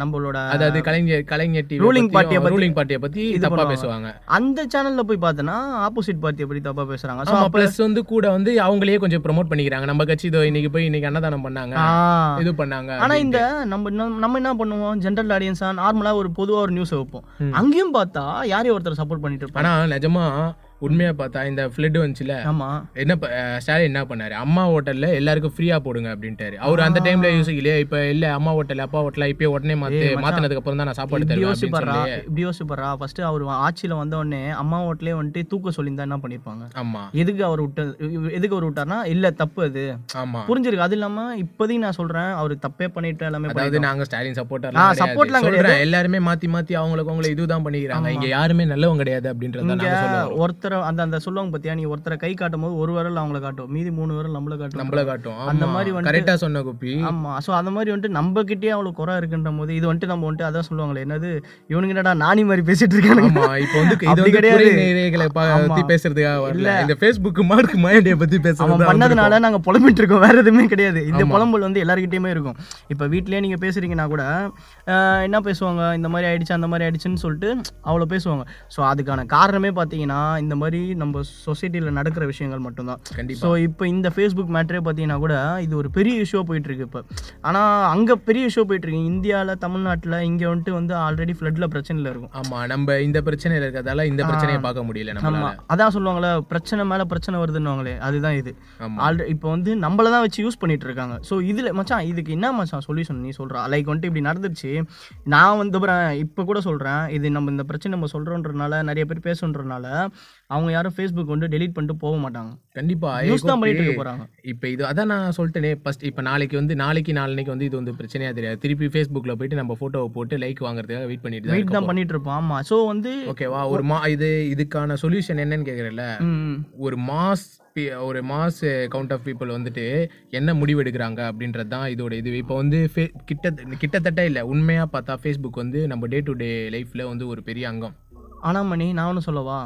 நம்மளோட அதாவது Kalaignar Kalaignar TV Ruling party ய பத்தி ரூலிங் பார்ட்டியை பத்தி தப்பா. பேசுவாங்க. அந்த சேனல்ல போய் பார்த்தனா ஆப்போசிட் பார்ட்டியை பத்தி தப்பா பேசுறாங்க. ஆமா பிளஸ் வந்து கூட வந்து அவங்களே கொஞ்சம் ப்ரோமோட் பண்ணிக்கிறாங்க. நம்ம கட்சி இதோ இன்னைக்கு போய் இன்னைக்கு அன்னதானம் பண்ணாங்க. இது பண்ணாங்க ஆனா இந்த நம்ம நம்ம- நம்ம என்ன பண்ணுவோம்? ஜென்ரல் ஆடியன்ஸா நார்மலா ஒரு பொதுவா ஒரு நியூஸ் வைப்போம். அங்கேயும் பார்த்தா யாரையும் ஒருத்தர் சப்போர்ட் பண்ணிட்டு இருப்பாங்க. ஆனா நிஜமா உண்மையா பார்த்தா இந்த ஃபிளட் வந்துச்சுல ஆமா. என்ன ஸ்டாலின் என்ன பண்ணாரு? அம்மா ஹோட்டல்ல எல்லாருக்கும் ஃப்ரீயா போடுங்க அப்படின்ட்டாரு. அவர் அந்த டைம்ல யோசிக்கலையே இப்ப இல்ல அம்மா ஹோட்டல் அப்பா ஹோட்டல் இப்பயே உடனே மாத்து மாத்தினதுக்கு அப்புறம் தான் நான் சாப்பாடு தருவேன் சொல்லி. இப்படி யோசிப்பாரா ஃபர்ஸ்ட் அவர் ஆட்சியில வந்த உடனே அம்மா ஹோட்டலே வந்துட்டு தூக்க சொல்லியிருந்தா என்ன பண்ணிருப்பாங்க? ஆமா. எதுக்கு அவர் விட்டு எதுக்கு அவர் விட்டார்னா இல்ல தப்பு அது. ஆமா. புரிஞ்சிருக்கு. அது இல்லாம இப்போதைக்கு நான் சொல்றேன் அவர் தப்பே பண்ணிட்டு எல்லாமே அதாவது நாங்க ஸ்டாலின் சப்போர்ட்டர் எல்லாம் சொல்றேன் எல்லாருமே மாத்தி மாத்தி அவங்களுக்கு அவங்கள இதுதான் பண்ணிக்கிறாங்க. இங்க யாருமே நல்லவங்க கிடையாது அப்படின்றத சொல்லுவோம். ஒருத்தரை அந்த அந்த சொல்லுவாங்க பத்தியா நீ ஒருத்தரை கை காட்டும் போது ஒரு விரல் அவங்கள காட்டும். மீதி மூணு விரல் நம்மள காட்டும். நம்மள காட்டும். அந்த. மாதிரி வந்துட்டு- கரெக்டா சொன்ன குப்பி. ஆமா. சோ அந்த மாதிரி வந்துட்டு நம்ம கிட்டே அவ்வளவு குறை இருக்குன்ற போது இது வந்துட்டு நம்ம வந்துட்டு அதான் சொல்லுவாங்களே என்னது? இவனுங்க என்னடா நானி மாதிரி பேசிட்டு இருக்கானுங்க? ஆமா. இப்போ வந்து இது வந்து கிடையாது. பத்தி பேசுறதுக்காக வரல. இந்த ஃபேஸ்புக் மார்க் மாயண்டிய பத்தி பேசுறது பண்ணதுனால நாங்க புலம்பிட்டு இருக்கோம். வேற எதுவுமே கிடையாது. இந்த புலம்பல் வந்து எல்லாருக்கிட்டயுமே இருக்கும். இப்ப வீட்லயே நீங்க பேசுறீங்கன்னா கூட என்ன பேசுவாங்க? இந்த மாதிரி ஆயிடுச்சு அந்த மாதிரி ஆயிடுச்சுன்னு சொல்லிட்டு அவ்வளோ பேசுவாங்க. ஸோ அதுக்கான காரணமே பார்த்தீங்கன்னா இந்த மாதிரி நம்ம சொசைட்டியில் நடக்கிற விஷயங்கள் மட்டும்தான். கண்டிப்பா. ஸோ இப்போ இந்த ஃபேஸ்புக் மேட்ரே பார்த்தீங்கன்னா கூட இது ஒரு பெரிய இஷ்யூ போயிட்டு இருக்கு இப்போ. ஆனால் அங்கே பெரிய இஷ்யூ போயிட்டு இருக்கு இந்தியாவில் தமிழ்நாட்டில் இங்கே வந்துட்டு வந்து ஆல்ரெடி ஃப்ளட்டில் பிரச்சனையில் இருக்கும். ஆமா நம்ம இந்த பிரச்சனையில இருக்கிறதால இந்த பிரச்சனையை பார்க்க முடியல ஆமா. அதான் சொல்லுவாங்களே பிரச்சனை மேல பிரச்சனை வருதுன்னுவாங்களே அதுதான் இது. ஆல்ரெடி இப்போ வந்து நம்மள தான் வச்சு யூஸ் பண்ணிட்டு இருக்காங்க. ஸோ இதுல மச்சான் இதுக்கு என்ன மச்சான் சொல்யூஷன் நீ சொல்றா? லைக் வந்துட்டு இப்படி நடந்துருச்சு. நான் வந்து அப்புறம் இப்போ கூட சொல்றேன் இது நம்ம இந்த பிரச்சனை நம்ம சொல்றோன்றனால நிறைய பேர் பேசுன்றனால அவங்க யாரும் ஃபேஸ்புக் வந்து டெலீட் பண்ணிட்டு போக மாட்டாங்க. கண்டிப்பா ஏ, யூஸ் தான் பண்ணிட்டு போறாங்க. இப்ப இது அதான் நான் சொல்லிட்டேனே ஃபர்ஸ்ட் இப்ப நாளைக்கு வந்து நாளைக்கு நாளைக்கு வந்து இது வந்து பிரச்சனையா தெரியாது. திருப்பி ஃபேஸ்புக்ல போயிட்டு நம்ம போட்டோவை போட்டு லைக் வாங்குறதுக்காக வெயிட் பண்ணிட்டு வெயிட். தான் பண்ணிட்டு இருப்போம் ஆமா. ஸோ வந்து ஓகேவா ஒரு மா இது இதுக்கான சொல்யூஷன் என்னன்னு கேக்குறல ம், ஒரு மாஸ் ஒரு மாஸ் கவுண்ட் ஆஃப் பீப்புள் வந்துட்டு என்ன முடிவு எடுக்கிறாங்க அப்படின்றது தான் இதோட இது. இப்போ வந்து கிட்ட கிட்டத்தட்ட இல்லை உண்மையாக பார்த்தா ஃபேஸ்புக் வந்து நம்ம டே டு டே லைஃப்பில் வந்து ஒரு பெரிய அங்கம். ஆனா மணி நான் ஒன்று சொல்லவா?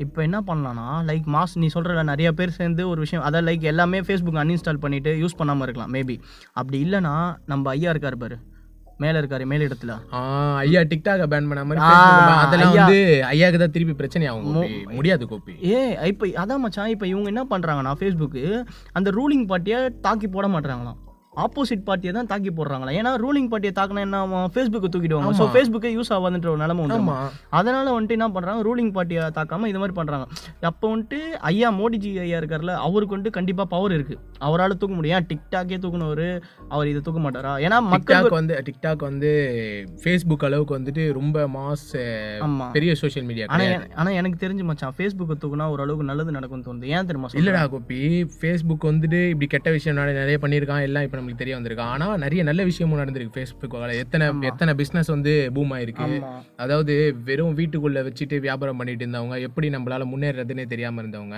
இப்போ என்ன பண்ணலாம்னா லைக் மாஸ் நீ சொல்கிற நிறைய பேர் சேர்ந்து ஒரு விஷயம் அதாவது லைக் எல்லாமே ஃபேஸ்புக் அன்இன்ஸ்டால் பண்ணிட்டு யூஸ் பண்ணாமல் இருக்கலாம் மேபி அப்படி இல்லைன்னா நம்ம ஐயா இருக்காரு பாரு மேலே இருக்காரு மேல் இடத்துல ஐயா டிக்டாக பேன் பண்ண மாதிரி. அதெல்லாம் ஐயா. வந்து ஐயாக்கு தான் திருப்பி பிரச்சனை ஆகும். முடியாது கோப்பி ஏ இப்போ அதான் மச்சான் இப்போ இவங்க என்ன பண்ணுறாங்கன்னா ஃபேஸ்புக்கு அந்த ரூலிங் பார்ட்டியை தாக்கி போட மாட்டாங்களாம் ஆப்போசிட் பார்ட்டியை தான் தாக்கி போடுறாங்களா? ஏன்னா ரூலிங் பார்ட்டியை தாக்கினா என்ன ஆகும்? ஃபேஸ்புக்கை தூக்கிடுவாங்க. ஸோ ஃபேஸ்புக்கே யூஸ் ஆகாதுன்ற ஒரு நிலமை உண்டு. அதனால வந்துட்டு என்ன பண்றாங்க? ரூலிங் பார்ட்டியை தாக்காம இது மாதிரி பண்றாங்க. அப்போ வந்துட்டு ஐயா மோடிஜி ஐயா இருக்கார்ல அவருக்கு வந்துட்டு கண்டிப்பா பவர் இருக்கு. அவரால் தூக்க முடியும். டிக்டாக்கே தூக்குனவர் அவர் இதை தூக்க மாட்டாரா? ஏன்னா மக்கள் டிக்டாக் வந்து டிக்டாக் வந்து ஃபேஸ்புக் அளவுக்கு வந்துட்டு ரொம்ப மாஸ் பெரிய சோஷியல் மீடியா ஆனா எ- ஆனா எனக்கு தெரிஞ்சு மச்சான் ஃபேஸ்புக்கை தூக்குனா ஓரளவுக்கு நல்லது நடக்கும்னு தோணுது. ஏன் தெரியுமா? இல்லடா கோப்பி. ஃபேஸ்புக் வந்துட்டு இப்படி கெட்ட விஷயம் நிறைய நிறைய பண்ணியிருக்கான். எல்லாம் இப்போ நம்மளுக்கு தெரிய வந்திருக்கான் ஆனா நிறைய நல்ல விஷயமும் நடந்திருக்கு ஃபேஸ்புக்கால எத்தனை எத்தனை பிஸ்னஸ் வந்து பூம் ஆயிருக்கு. அதாவது வெறும் வீட்டுக்குள்ள வச்சுட்டு வியாபாரம் பண்ணிட்டு இருந்தவங்க எப்படி நம்மளால முன்னேறதுன்னே தெரியாம இருந்தவங்க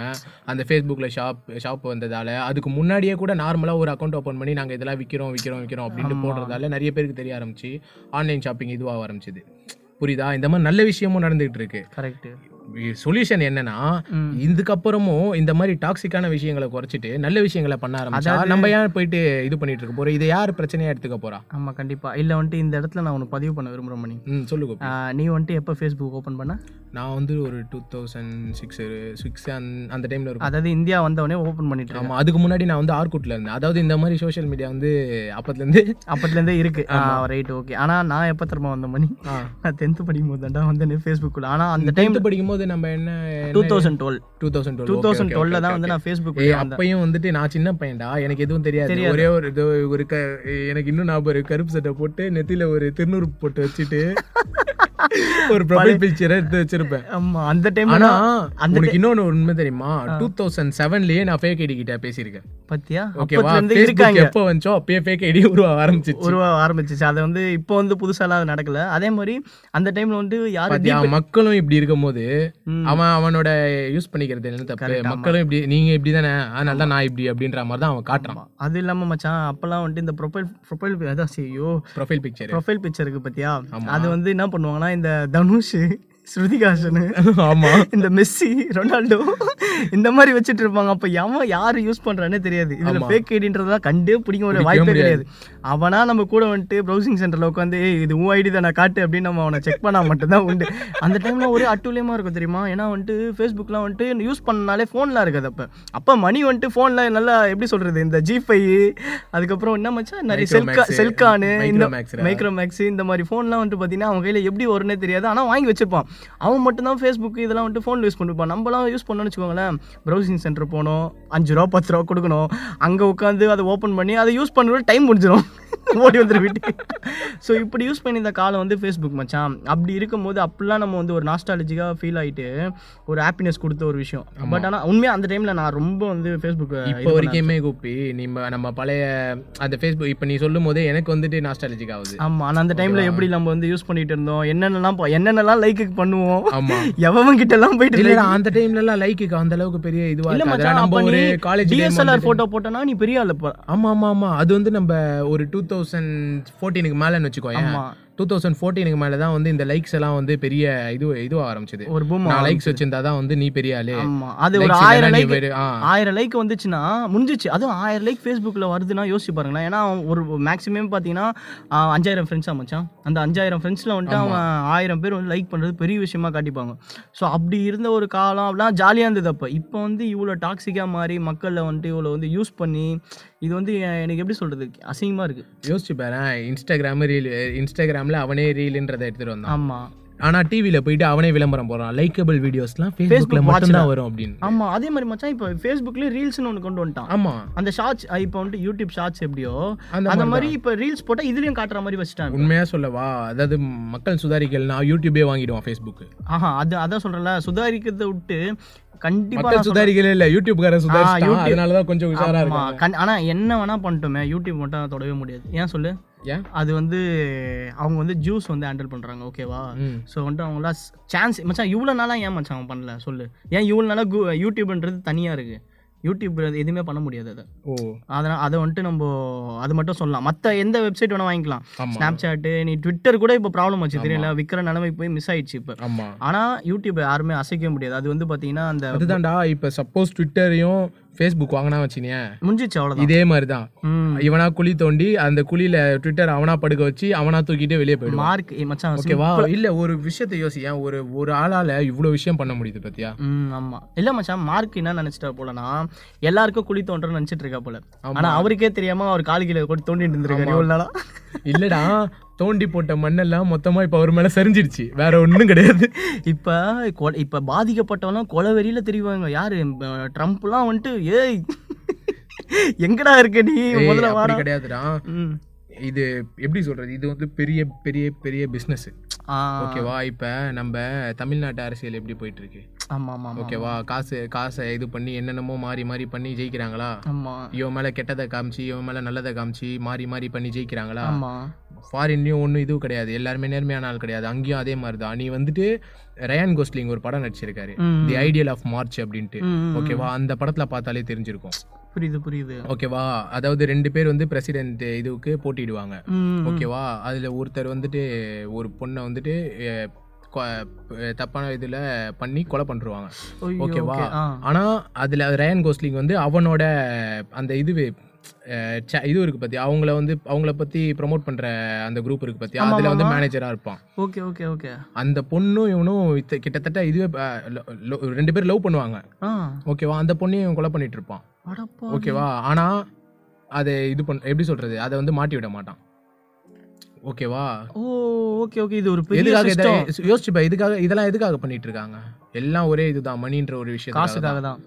அந்த ஃபேஸ்புக்ல ஷாப் ஷாப் வந்ததால அதுக்கு முன்னாடியே கூட நார்மலா ஒரு அக்கௌண்ட் ஓபன் பண்ணி நாங்க இதெல்லாம் விக்கிறோம் விக்கிறோம் விக்கிறோம் அப்படின்ட்டு போடுறதால நிறைய பேருக்கு தெரிய ஆரம்பிச்சு ஆன்லைன் ஷாப்பிங் இதுவாக ஆரம்பிச்சது. புரியுதா? இந்த மாதிரி நல்ல விஷயமும் நடந்துகிட்டு இருக்கு. கரெக்ட் சொல்யூஷன் என்னன்னா இதுக்கப்புறமும் இந்த மாதிரி டாக்ஸிக்கான விஷயங்களை குறைச்சிட்டு நல்ல விஷயங்களை பண்ண ஆரம்பிச்சா நம்ம ஏன் போயிட்டு இது பண்ணிட்டு இருக்க போறோம்? இதை யார் பிரச்சனையா எடுத்துக்க போறா? ஆமா கண்டிப்பா. இல்ல வந்துட்டு இந்த இடத்துல நான் உனக்கு பதிவு பண்ண விரும்புறேன் மணி. ம் சொல்லு கோபி. ஆ, நீ வந்துட்டு எப்போ ஃபேஸ்புக் ஓப்பன் பண்ண? நான் வந்து ஒரு டூ தௌசண்ட் சிக்ஸ் சிக்ஸ் அந்த டைம்ல இருக்கும். அதாவது இந்தியா வந்தவொடனே ஓப்பன் பண்ணிட்டு இருக்கேன் ஆமா அதுக்கு முன்னாடி நான் வந்து ஆர்குட்ல இருந்தேன். அதாவது இந்த மாதிரி சோஷியல் மீடியா வந்து அப்பத்துல இருந்து அப்பத்துலேருந்தே இருக்கு. ரைட் ஓகே ஆனா நான் எப்போ திரும்ப வந்த மணி? நான் டென்த்து படிக்கும் போது தாண்டா வந்தேன் ஃபேஸ்புக்கில் ஆனா அந்த டைம் படிக்கும் போது நம்ம என்ன two thousand twelve two thousand two thousand டுவெல்ல தான் வந்து நான் ஃபேஸ்புக் அப்பயும் வந்துட்டு நான் சின்ன பையன்டா. எனக்கு எதுவும் தெரியாது. ஒரே ஒரு இது ஒரு க எனக்கு இன்னும் ஞாபகம் இருக்கு. கருப்பு சட்டை போட்டு நெத்தியில ஒரு திருநூறு போட்டு வச்சுட்டு ஒரு ப்ரொஃபைல் பிக்சரை எடுத்து வச்சிருப்பேன். ஆமா அந்த டைம் ஆனா அந்த இன்னொன்னு உண்மை தெரியுமா? டூ தௌசண்ட் செவன்லயே நான் ஃபேக் ஐடி கிட்ட பேசியிருக்கேன். பத்தியா? ஓகேவா இருக்காங்க. எப்போ வந்துச்சோ அப்பயே ஃபேக் ஐடி உருவ ஆரம்பிச்சிச்சு. உருவ ஆரம்பிச்சிச்சு. அதை வந்து இப்போ வந்து புதுசாலாம் அது நடக்கல. அதே மாதிரி அந்த டைம்ல வந்து யாரு பாத்தியா மக்களும் இப்படி இருக்கும்போது. அவன் அவனோட யூஸ் பண்ணிக்கிறது என்ன தப்பு? மக்களும் இப்படி நீங்க இப்படி தானே அதனால தான் நான் இப்படி அப்படின்ற மாதிரி தான் அவன் காட்டுறான். அது இல்லாம மச்சான் அப்பெல்லாம் வந்துட்டு இந்த ப்ரொஃபைல் ப்ரொஃபைல் அதான் செய்யோ ப்ரொஃபைல் பிக்சர் ப்ரொஃபைல் பிக்சர் இருக்கு பத்தியா அது வந்து என்ன பண்ணுவாங்கன்னா இந்த தனுஷ் ஸ்ருதிகாசன் ஆமா. இந்த மெஸ்ஸி ரொனால்டோ இந்த மாதிரி வச்சுட்டு இருப்பாங்க. அப்ப எவன் யாரு யூஸ் பண்றானே தெரியாது. இதுல ஃபேக் ஐடின்றதெல்லாம் கண்டே பிடிக்க ஒரு வாய்ப்பே கிடையாது. அவனா நம்ம கூட வந்துட்டு ப்ரௌசிங் சென்டர்ல உட்காந்து "ஏய், இது உன் ஐடி தானே காட்டு அப்படின்னு நம்ம அவனை செக் பண்ணா மட்டும்தான் உண்டு. அந்த டைம்ல ஒரே அட்டுலியமா இருக்கும் தெரியுமா? ஏன்னா வந்துட்டு ஃபேஸ்புக்லாம் வந்துட்டு யூஸ் பண்ணனாலே ஃபோன்லாம் இருக்காது அப்ப. அப்ப மணி வந்துட்டு ஃபோன்ல நல்லா எப்படி சொல்றது? இந்த ஜி ஃபை அதுக்கப்புறம் என்ன மச்சான் நிறைய செல்கா செல்கானு இந்த Micromax ரா. மைக்ரோமேக்ஸ் இந்த மாதிரி ஃபோன்லாம் வந்துட்டு பார்த்தீங்கன்னா அவன் கையில் எப்படி வரும்னே தெரியாது. ஆனால் வாங்கி வச்சிருப்பான் அவன் மட்டும்தான் ஃபேஸ்புக் இதெல்லாம் வந்துட்டு ஃபோனில் யூஸ் பண்ணிருப்பான். நம்மளாம் யூஸ் பண்ணோம்னு வச்சுக்கோங்களேன் ப்ரௌசிங் சென்டர் போனோம் அஞ்சு ரூபா பத்து ரூபா கொடுக்கணும். அங்கே உட்காந்து அதை ஓப்பன் பண்ணி அதை யூஸ் பண்ணுறது டைம் முடிஞ்சிடும் ஓடி வந்துரு வீட்டுக்கு ஸோ இப்படி யூஸ் பண்ணி இந்த காலம் வந்து ஃபேஸ்புக் மச்சான். அப்படி இருக்கும்போது அப்படிலாம் நம்ம வந்து ஒரு நாஸ்டாலஜிக்காக ஃபீல் ஆகிட்டு ஒரு ஹாப்பினஸ் கொடுத்த ஒரு விஷயம். பட் ஆனால் உண்மையாக அந்த டைமில் நான் ரொம்ப வந்து ஃபேஸ்புக் இப்போ வரைக்குமே கூப்பி நம்ம நம்ம பழைய அந்த ஃபேஸ்புக் இப்போ நீ சொல்லும் போதே எனக்கு வந்துட்டு நாஸ்டாலஜிக் ஆகுது. ஆமா ஆனா அந்த டைம்ல எப்படி நம்ம வந்து யூஸ் பண்ணிட்டு இருந்தோம் என்னென்னலாம் என்னென்னலாம் லைக்கு பண்ணுவோம். ஆமா. எவன் கிட்ட எல்லாம் போயிட்டு இல்லடா அந்த டைம்ல எல்லாம் லைக்கு அந்த அளவுக்கு பெரிய இதுவா இல்ல மச்சான் நம்ம ஒரு காலேஜ் டிஎஸ்எல்ஆர் போட்டோ போட்டனா நீ பெரிய ஆளு ஆமா ஆமா ஆமா. அது வந்து நம்ம ஒரு டூ தௌசண்ட் ஃபோர்டீனுக்கு மேலன்னு வச்சுக்கோயேன். ஆமா. டூ தௌசண்ட் ஃபோர்டீனுக்கு மேல தான் வந்து இந்த லைக்ஸ் எல்லாம் வந்து பெரிய இது இதுவா ஆரம்பிச்சது. ஒரு பூம் லைக்ஸ் வச்சிருந்தா தான் வந்து நீ பெரிய ஆளு. அது ஒரு ஆயிரம் லைக். ஆயிரம் லைக் வந்துச்சுன்னா முடிஞ்சிச்சு அதுவும் ஆயிரம் லைக் ஃபேஸ்புக்கில் வருதுன்னா யோசிச்சு பாருங்களேன். ஏன்னா ஒரு மேக்ஸிமம் பார்த்தீங்கன்னா அஞ்சாயிரம் ஃப்ரெண்ட்ஸாக மச்சான். அந்த அஞ்சாயிரம் ஃப்ரெண்ட்ஸில் வந்துட்டு அவன் ஆயிரம் பேர் வந்து லைக் பண்ணுறது பெரிய விஷயமா காட்டிப்பாங்க. ஸோ அப்படி இருந்த ஒரு காலம் அப்படிலாம் ஜாலியாக இருந்தது அப்போ. இப்போ வந்து இவ்வளோ டாக்ஸிக்காக மாறி மக்களில் வந்துட்டு இவ்வளோ வந்து யூஸ் பண்ணி இது வந்து எனக்கு எப்படி சொல்கிறது அசிங்கமாக இருக்குது யோசிச்சு பாரு இன்ஸ்டாகிராம் ரீல் இன்ஸ்டாகிராம்ல அவனே ரீல்ன்றதை எடுத்துட்டு வந்தான். ஆமாம் ஆனா டிவில போயிட்டு அவனே விளம்பரம் போடுறான். லைக்கபிள் வீடியோஸ்லாம் ஃபேஸ்புக்ல Facebook மட்டும் தான். watch வரும் அப்படின்னு. ஆமா அதே மாதிரி மச்சான் இப்போ ஃபேஸ்புக்ல ரீல்ஸ்னு ஒன்று கொண்டு வந்துட்டான். ஆமா. அந்த ஷார்ட்ஸ் இப்போ வந்துட்டு யூடியூப் ஷார்ட்ஸ் எப்படியோ அந்த மாதிரி இப்போ ரீல்ஸ் போட்டா இதுலயும் காட்டுற மாதிரி வச்சுட்டாங்க. உண்மையா சொல்லவா அதாவது மக்கள் சுதாரிக்கலனா யூடியூபே வாங்கிடுவான் ஃபேஸ்புக் ஆஹா அது அதான் சொல்றேன்ல சுதாரிக்கிறதை விட்டு கண்டிப்பா சுதாரிக்கல இல்ல. யூடியூப்காரன் சுதாரிச்சிட்டான். YouTube. அதனாலதான் கொஞ்சம் உஷாரா கண்- ஆனா என்ன வேணா பண்ணிட்டோமே யூடியூப் மட்டும் தொடவே முடியாது. ஏன் சொல்லு? ஏன் அது வந்து அவங்க வந்து ஜூஸ் வந்து ஹேண்டில் பண்றாங்க ஓகேவா. ஸோ வந்துட்டு அவங்களா சான்ஸ் மச்சான் இவ்வளோ நாளாக ஏன் மச்சான் அவன் பண்ணல? சொல்லு. ஏன் இவ்வளோ நாளாக கு யூடியூப்ன்றது தனியாக இருக்கு? யூடியூப் எதுவுமே பண்ண முடியாது அதை. ஓ. அதனால் அதை வந்துட்டு நம்ம அது மட்டும் சொல்லலாம். மற்ற எந்த வெப்சைட் வேணால் வாங்கிக்கலாம். ஸ்னாப் சாட்டு நீ ட்விட்டர் கூட இப்போ ப்ராப்ளம் வச்சு தெரியல? விற்கிற நிலைமை போய் மிஸ் ஆயிடுச்சு இப்போ. ஆனால் யூடியூப் யாருமே அசைக்க முடியாது. அது வந்து பார்த்தீங்கன்னா அந்த அதுதான்டா இப்ப சப்போஸ் ட்விட்டரையும் ஃபேஸ்புக் வாங்கினா வச்சினியேன் முடிஞ்சிச்சு அவ்வளோதான் இதே மாதிரி தான் இவனா குழி தோண்டி அந்த குழியில ட்விட்டர் அவனா படுக்க வச்சு அவனா தூக்கிட்டு வெளியே போயிடுவான். மார்க் மச்சான் ஓகேவா இல்ல ஒரு விஷயத்தை யோசி. ஏன் ஒரு ஒரு ஆளால இவ்வளவு விஷயம் பண்ண முடியுது பத்தியா? ஆமா. இல்ல மச்சான் மார்க் என்ன நினைச்சிட்டா போலனா எல்லாருக்கும் குழி தோன்றன்னு நினைச்சிட்டு இருக்கா போல. ஆனா அவருக்கே தெரியாம அவர் கால் கீழே தோண்டிட்டு இருந்திருக்காரு இவ்வளவு நாளா. இல்லடா தோண்டி போட்ட மண்ணெல்லாம் மொத்தமா இப்ப அவர் மேல சரிஞ்சிருச்சு. வேற ஒண்ணும் கிடையாது. இப்ப கொ- இப்ப பாதிக்கப்பட்டவனா கொலை வெறியில தெரிவாங்க. யாரு? ட்ரம்ப்லாம் வந்துட்டு ஏய் எங்கடா இருக்க நீ? முதல்ல கிடையாதுடா. இது எப்படி சொல்றது? இது வந்து பெரிய பெரிய பெரிய பிசினஸ் ஆ, ஓகேவா? இப்ப நம்ம தமிழ்நாட்டு அரசியல் எப்படி போயிட்டு இருக்கு ஆமா ஆமா ஆமா ஓகேவா? காசு காசை இது பண்ணி என்னென்னமோ மாறி மாறி பண்ணி ஜெயிக்கிறாங்களா? இவன் மேல கெட்டதை காமிச்சு இவன் மேல நல்லதை காமிச்சு மாறி மாறி பண்ணி ஜெயிக்கிறாங்களா? ஆமா. ஃபாரின்லயும் ஒன்றும் இதுவும் கிடையாது. எல்லாருமே நேர்மையான ஆள் கிடையாது. அங்கேயும் அதே மாதிரி தான் நீ வந்துட்டு ரயான் கோஸ்லிங் ஒரு படம் நடிச்சிருக்காரு. தி ஐடியல் ஆஃப் மார்ச் அப்படின்ட்டு. ஓகேவா? அந்த படத்துல பார்த்தாலே தெரிஞ்சிருக்கும். புரியுது புரியுது. ஓகேவா? அதாவது ரெண்டு பேர் வந்து பிரசிடென்ட் இதுவுக்கு போட்டிடுவாங்க ஓகேவா? அதுல ஒருத்தர் வந்துட்டு ஒரு பொண்ணை வந்துட்டு தப்பான இதுல பண்ணி கொலை பண்ணிருவாங்க ஓகேவா. ஆனா அதுல ரயான் கோஸ்லிங் வந்து அவனோட அந்த cha- இது இருக்கு பத்தி அவங்கள வந்து அவங்கள பத்தி ப்ரோமோட் பண்ற அந்த குரூப் இருக்கு பத்தி அதுல வந்து மேனேஜரா இருப்பான். Okay okay okay. அந்த பொண்ணும் இவனும் கிட்டத்தட்ட இதுவே ரெண்டு பேரும் லவ் பண்ணுவாங்க. ஓகேவா? அந்த பொண்ணையும் கொலை பண்ணிட்டு இருப்பான். ஓகேவா? ஆனா அதை இது பண்ண எப்படி சொல்றது? அதை வந்து மாட்டி விட மாட்டான். ஓகேவா? Oh okay okay. இது ஒரு பெரிய எதுக்காக யோசிச்சுப்பா இதுக்காக இதெல்லாம் எதுக்காக பண்ணிட்டு இருக்காங்க? எல்லாம் ஒரே இதுதான் மணின்ற ஒரு விஷயம் காசுக்காக தான்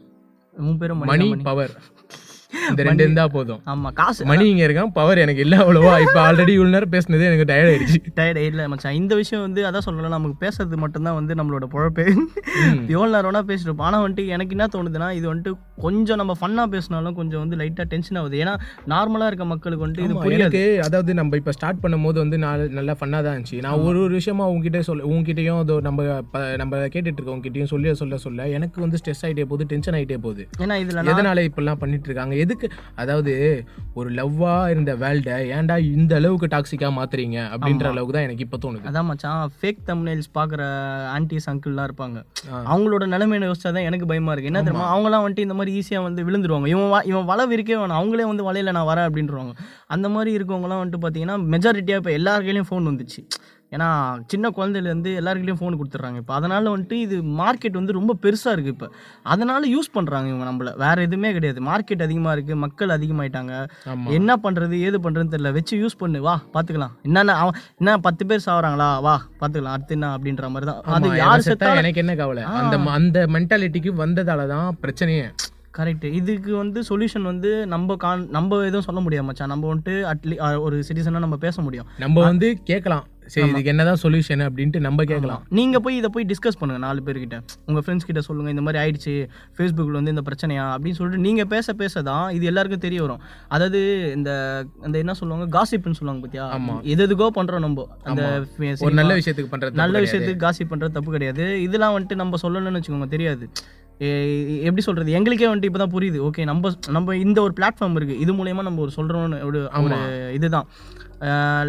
மணி மணி. பவர் இந்த ரெண்டு இருந்தா போதும். ஆமா காசு. மணி இங்க இருக்கான் பவர் எனக்கு இல்ல அவ்வளவா. இப்ப ஆல்ரெடி இவ்வளவு நேரம் பேசுனதே எனக்கு டயர்ட் ஆயிடுச்சு. டயர்ட் இல்ல மச்சான் இந்த விஷயம் வந்து அதான் சொல்லல நமக்கு பேசுறது மட்டும்தான் வந்து நம்மளோட பொழப்பே. ம். எவ்வளோ நேரம் வேணா பேசிட்டு ஆனா வந்துட்டு எனக்கு என்ன தோணுதுன்னா இது வந்துட்டு கொஞ்சம் நம்ம ஃபன்னா பேசினாலும் கொஞ்சம் வந்து லைட்டா டென்ஷன் ஆகுது. ஏன்னா நார்மலா இருக்க மக்களுக்கு வந்துட்டு இது புரியாது. அதாவது நம்ம இப்ப ஸ்டார்ட் பண்ணும்போது வந்து நான் நல்லா ஃபன்னா தான் இருந்துச்சு. நான் ஒரு ஒரு விஷயமா உங்ககிட்ட சொல்ல உங்ககிட்டயும் அதோ நம்ம நம்ம கேட்டுட்டு இருக்கோம் உங்ககிட்டயும் சொல்ல சொல்ல சொல்ல எனக்கு வந்து ஸ்ட்ரெஸ் ஆயிட்டே போகுது டென்ஷன் ஆயிட்டே போகுது. ஏன்னா இதுல எதனால இப்பெல்லாம் பண்ணிட்டு இருக்காங்க? எதுக்கு அதாவது ஒரு லவ்வா இருந்த வேல்ட ஏன்டா இந்த அளவுக்கு டாக்ஸிக்கா மாத்துறீங்க? அப்படின்ற அளவுக்கு தான் எனக்கு இப்ப தோணுது. அதான் மச்சான் ஃபேக் தம்னைல்ஸ் பார்க்குற ஆன்டிஸ் அங்கிள்லாம் இருப்பாங்க. அவங்களோட நிலைமையை யோசிச்சா தான் எனக்கு பயமா இருக்கு. என்ன தெரியுமா? அவங்களாம் வந்துட்டு இந்த மாதிரி ஈஸியாக வந்து விழுந்துருவாங்க. இவன் வ- இவன் வலை விரிக்கவே வேணாம். அவங்களே வந்து வலையில நான் வரேன் அப்படின்றவாங்க அந்த மாதிரி இருக்கவங்கலாம் வந்துட்டு பார்த்தீங்கன்னா மெஜாரிட்டியாக இப்போ எல்லார் கையிலயும் ஃபோன் வந்துச்சு. ஏன்னா சின்ன குழந்தையிலேருந்து எல்லாருக்கையும் ஃபோன் கொடுத்துட்றாங்க. இப்போ அதனால வந்துட்டு இது மார்க்கெட் வந்து ரொம்ப பெருசாக இருக்குது இப்போ. அதனால யூஸ் பண்ணுறாங்க இவங்க நம்மள. வேற எதுவுமே கிடையாது. மார்க்கெட் அதிகமாக இருக்குது மக்கள் அதிகமாயிட்டாங்க. என்ன பண்றது ஏது பண்றதுன்னு தெரியல. வச்சு யூஸ் பண்ணு. வா பாத்துக்கலாம். என்னென்ன அவன் என்ன பத்து பேர் சாவறாங்களா? வா பாத்துக்கலாம். அடுத்து என்ன அப்படின்ற மாதிரி தான் அது யார் செத்தா எனக்கு என்ன கவலை? அந்த அந்த மென்டாலிட்டிக்கு வந்ததால தான் பிரச்சனையே. கரெக்ட் இதுக்கு வந்து சொல்யூஷன் வந்து நம்ம கான் நம்ம எதுவும் சொல்ல முடியாது மச்சான். நம்ம வந்துட்டு அட்லீ ஒரு சிட்டிசனா நம்ம பேச முடியும். நம்ம வந்து கேட்கலாம். சரி இதுக்கு என்னதான் சொல்யூஷன் அப்படின்ட்டு நம்ம கேட்கலாம். நீங்க போய் இதை போய் டிஸ்கஸ் பண்ணுங்க நாலு பேர்கிட்ட. உங்க ஃப்ரெண்ட்ஸ் கிட்ட சொல்லுங்க இந்த மாதிரி ஆயிடுச்சு ஃபேஸ்புக்கில் வந்து இந்த பிரச்சனையா அப்படின்னு சொல்லிட்டு நீங்க பேச பேச தான் இது எல்லாருக்கும் தெரிய வரும். அதாவது இந்த அந்த என்ன சொல்லுவாங்க காசிப்னு சொல்லுவாங்க பாத்தியா? ஆமா. எது எதுக்கோ பண்றோம் நம்ம. அந்த ஒரு நல்ல விஷயத்துக்கு பண்றது நல்ல விஷயத்துக்கு காசி பண்றது தப்பு கிடையாது. இதெல்லாம் வந்துட்டு நம்ம சொல்லணும்னு வச்சுக்கோங்க தெரியாது. எப்படி சொல்றது? எங்களுக்கே வந்துட்டு இப்பதான் புரியுது. ஓகே நம்ம நம்ம இந்த ஒரு பிளாட்ஃபார்ம் இருக்கு. இது மூலயமா நம்ம ஒரு சொல்றோம்னு ஒரு ஒரு இதுதான்.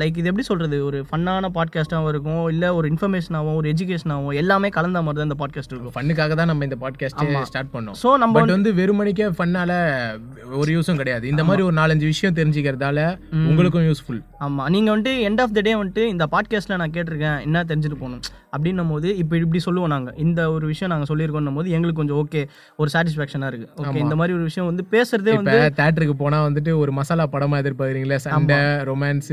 லைக் இது எப்படி சொல்றது? ஒரு ஃபன்னான பாட்காஸ்டாகவும் இருக்கும் இல்ல ஒரு இன்ஃபர்மேஷனாகவும் ஒரு எஜுகேஷனாகவும் எல்லாமே கலந்த மாதிரி தான் இந்த பாட்காஸ்ட் இருக்கும். ஃபன்னுக்காக தான் நம்ம இந்த பாட்காஸ்ட் ஸ்டார்ட் பண்ணோம். ஸோ நம்ம வந்து வெறுமணிக்கே ஃபன்னால ஒரு யூஸும் கிடையாது. இந்த மாதிரி ஒரு நாலஞ்சு விஷயம் தெரிஞ்சுக்கிறதால உங்களுக்கும் யூஸ்ஃபுல் ஆமா. நீங்க வந்துட்டு எண்ட் ஆஃப் த டே வந்துட்டு இந்த பாட்காஸ்ட்ல நான் கேட்டிருக்கேன் என்ன தெரிஞ்சுட்டு போகணும்? அப்படின்னும் போது இப்போ இப்படி சொல்லுவோம் நாங்க. இந்த ஒரு விஷயம் நாங்க சொல்லியிருக்கோம் போது எங்களுக்கு கொஞ்சம் ஓகே ஒரு சாட்டிஸ்ஃபேக்ஷனா இருக்கு. ஓகே இந்த மாதிரி ஒரு விஷயம் வந்து பேசுறதே வந்து தேட்டருக்கு போனா வந்துட்டு ஒரு மசாலா படமா எதிர்பார்க்குறீங்களா? சண்டை ரொமான்ஸ்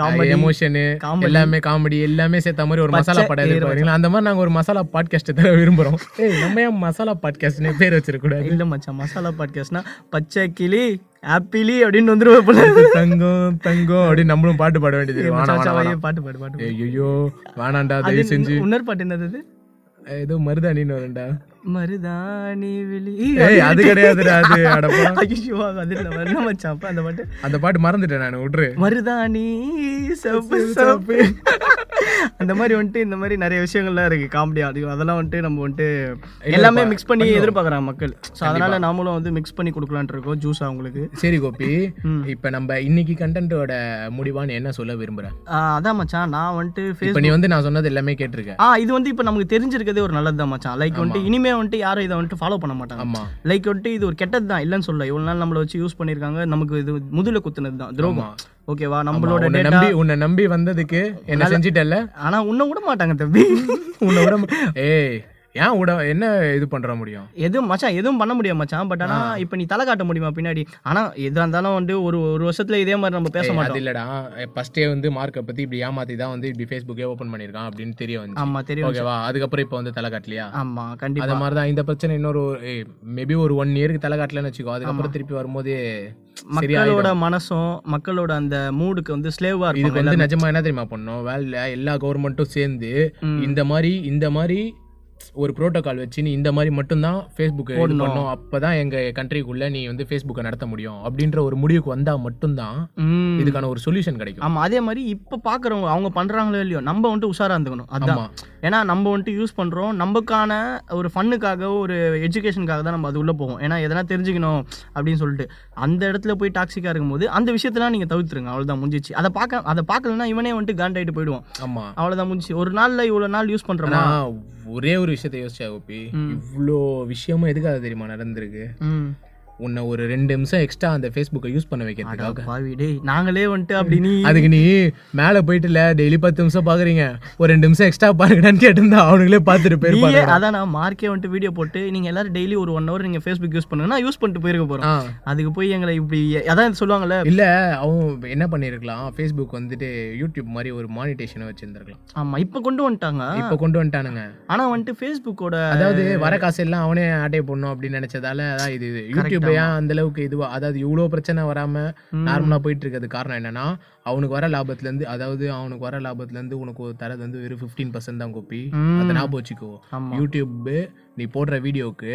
Comedy, எமோஷனு. எல்லாமே காமெடி எல்லாமே சேர்த்த மாதிரி ஒரு மசாலா படம் எதிர்பார்க்குறீங்களா? அந்த மாதிரி நாங்க ஒரு மசாலா பாட்காஸ்ட் தர விரும்புறோம். ஏய் நம்ம ஏன் மசாலா பாட்காஸ்ட்னு பேர் வச்சிருக்க கூடாது? இல்ல மச்சான் மசாலா பாட்காஸ்ட்னா பச்சை கிளி ஆப்பிளி அப்படின்னு வந்துருவோம் போல. தங்கம் தங்கம் அப்படின்னு நம்மளும் பாட்டு பாட வேண்டியது. பாட்டு பாடு பாட்டு பாடு. ஐயோ வேணாண்டா தயவு செஞ்சு உன்னர் பாட்டு என்னது? ஏதோ மருதாணின்னு வரேன்டா மருதாணி விழி அது கிடையாதுடா அது அடப்பா ஐயோ அது மச்சான் அப்ப அந்த பாட்டு? அந்த பாட்டு மறந்துட்டேன் நான் விட்ரு. மருதாணி சப்பு சப்பு அந்த மாதிரி வந்துட்டு இந்த மாதிரி நிறைய விஷயங்கள்லாம் இருக்கு காமெடி அது அதெல்லாம் வந்துட்டு நம்ம வந்துட்டு எல்லாமே மிக்ஸ் பண்ணி எதிர்பார்க்குறாங்க மக்கள். ஸோ அதனால நாமளும் வந்து மிக்ஸ் பண்ணி கொடுக்கலான்ட்டு இருக்கோம் ஜூஸ் அவங்களுக்கு சரி கோபி. இப்ப நம்ம இன்னைக்கு கண்டென்ட்டோட முடிவா நீ என்ன சொல்ல விரும்புற? ஆஹ் அதான் மச்சான் நான் வந்துட்டு நீ வந்து நான் சொன்னது எல்லாமே கேட்டிருக்க. ஆ இது வந்து இப்போ நமக்கு தெரிஞ்சிருக்கதே ஒரு நல்லது தான் மச்சான் லைக் வந்துட்டு இனிமே வந்துட்டு யாரும் இதை வந்துட்டு ஃபாலோ பண்ண மாட்டாங்க. லைக் வந்துட்டு இது ஒரு கெட்டது தான் இல்லைன்னு சொல்ல இவ்வளோ நாள் நம்மளை வச்சு யூஸ் பண்ணியிருக்காங்க. நமக்கு இது முதுல குத்துனது தான் துரோகம் ஓகேவா நம்மளோட நம்பி உன்னை நம்பி வந்ததுக்கு என்ன செஞ்சிட்டல்ல? ஆனா உன்னை விட மாட்டாங்க தம்பி. உன்னை விட ஏய் ஏன் விட என்ன இது பண்ற முடியும்? எதுவும் மச்சான் எதுவும் பண்ண முடியாது மச்சான். பட் ஆனா இப்போ நீ தலை காட்ட முடியுமா பின்னாடி? ஆனா எதா இருந்தாலும் வந்து ஒரு ஒரு வருஷத்துல இதே மாதிரி நம்ம பேச மாட்டோம். இல்லடா. ஃபர்ஸ்டே வந்து மார்க்கை பத்தி இப்படி ஏமாத்தி தான் வந்து இப்படி ஃபேஸ்புக்கே ஓபன் பண்ணிருக்கான் அப்படின்னு தெரிய வந்து ஆமா தெரியும் ஓகேவா அதுக்கப்புறம் இப்போ வந்து தலை காட்டலையா? ஆமா கண்டிப்பா அது மாதிரி தான் இந்த பிரச்சனை இன்னொரு மேபி ஒரு ஒன் இயருக்கு தலை காட்டலன்னு வச்சுக்கோ. அதுக்கப்புறம் திருப்பி வரும்போதே மக்களோட மனசும் மக்களோட அந்த மூடுக்கு வந்து ஸ்லேவா இதுக்கு இருக்கும் வந்து நிஜமா என்ன தெரியுமா பண்ணோம் வேலை எல்லா கவர்மெண்ட்டும் சேர்ந்து இந்த மாதிரி இந்த மாதிரி ஒரு புரோட்டோகால் வச்சு நீ இந்த மாதிரி மட்டும்தான் ஃபேஸ்புக் இது பண்ணும் அப்பதான் எங்க கண்ட்ரிக்குள்ள நீ வந்து ஃபேஸ்புக்கை நடத்த முடியும். அப்படின்ற ஒரு முடிவுக்கு வந்தா மட்டும்தான். இதுக்கான ஒரு சொல்யூஷன் கிடைக்கும். ஆமா அதே மாதிரி இப்ப பாக்குறவங்க அவங்க பண்றாங்களோ இல்லையோ நம்ம வந்துட்டு உஷாரா இருந்துக்கணும். அதான். ஏன்னா நம்ம வந்துட்டு யூஸ் பண்றோம். நமக்கான ஒரு ஃபன்னுக்காக ஒரு எஜுகேஷனுக்காக தான் நம்ம அது உள்ள போவோம். ஏன்னா எதனா தெரிஞ்சுக்கணும் அப்படின்னு சொல்லிட்டு. அந்த இடத்துல போய் டாக்ஸிக்கா இருக்கும்போது அந்த விஷயத்தெல்லாம் நீங்க தவிர்த்துருங்க. அவ்வளவுதான் முடிஞ்சிச்சு. அதை பார்க்க அதை பார்க்கலன்னா இவனே வந்துட்டு காண்டாயிட்டு போயிடுவான். ஆமா. அவ்வளவுதான் முடிஞ்சிச்சு. ஒரு நாள்ல இவ்வளவு நாள் யூஸ் பண்றோமா? ஆனா ஒரே ஒரு விஷயத்த யோசிச்சா கோபி இவ்வளோ விஷயமும் எதுக்காக தெரியுமா நடந்திருக்கு? உன்னை ஒரு ரெண்டு நிமிஷம் எக்ஸ்ட்ரா அந்த ஃபேஸ்புக்கை யூஸ் பண்ண வைக்கிறதுக்காக. டேய் நாங்களே வந்துட்டு அப்படி நீ அதுக்கு நீ மேல போயிட்டுல டெய்லி பத்து நிமிஷம் பாக்குறீங்க. ஒரு ரெண்டு நிமிஷம் எக்ஸ்ட்ரா பாருங்கடான்னு கேட்டிருந்தா அவனுங்களே பார்த்துட்டு போயிருப்பாங்க. அதான் நான் மார்க்கே வந்துட்டு வீடியோ போட்டு நீங்க எல்லாரும் டெய்லி ஒரு ஒன் ஹவர் நீங்க ஃபேஸ்புக் யூஸ் பண்ணுங்கன்னா யூஸ் பண்ணிட்டு போயிருக்க போறோம் ஆ. அதுக்கு போய் எங்களை இப்படி அதான் சொல்லுவாங்கல்ல. இல்ல அவன் என்ன பண்ணிருக்கலாம்? ஃபேஸ்புக் வந்துட்டு யூடியூப் மாதிரி ஒரு மானிட்டேஷனை வச்சிருந்திருக்கலாம். ஆமா இப்ப கொண்டு வந்துட்டாங்க. இப்ப கொண்டு வந்துட்டானுங்க. ஆனா வந்துட்டு ஃபேஸ்புக்கோட அதாவது வர காசு எல்லாம் அவனே ஆட்டை பண்ணும் அப்படின்னு நினைச்சதால அதான் இது இது. ஏன் அந்த அளவுக்கு இதுவா? அதாவது இவ்வளவு பிரச்சனை வராம நார்மலா போயிட்டு இருக்கிறது காரணம் என்னன்னா அவனுக்கு வர லாபத்துல இருந்து அதாவது அவனுக்கு வர லாபத்துல இருந்து உனக்கு தரது வந்து வெறும் 15% பர்சன்ட் தான் கோப்பி அதை ஞாபகம் வச்சுக்கோ. யூடியூப் நீ போடுற வீடியோக்கு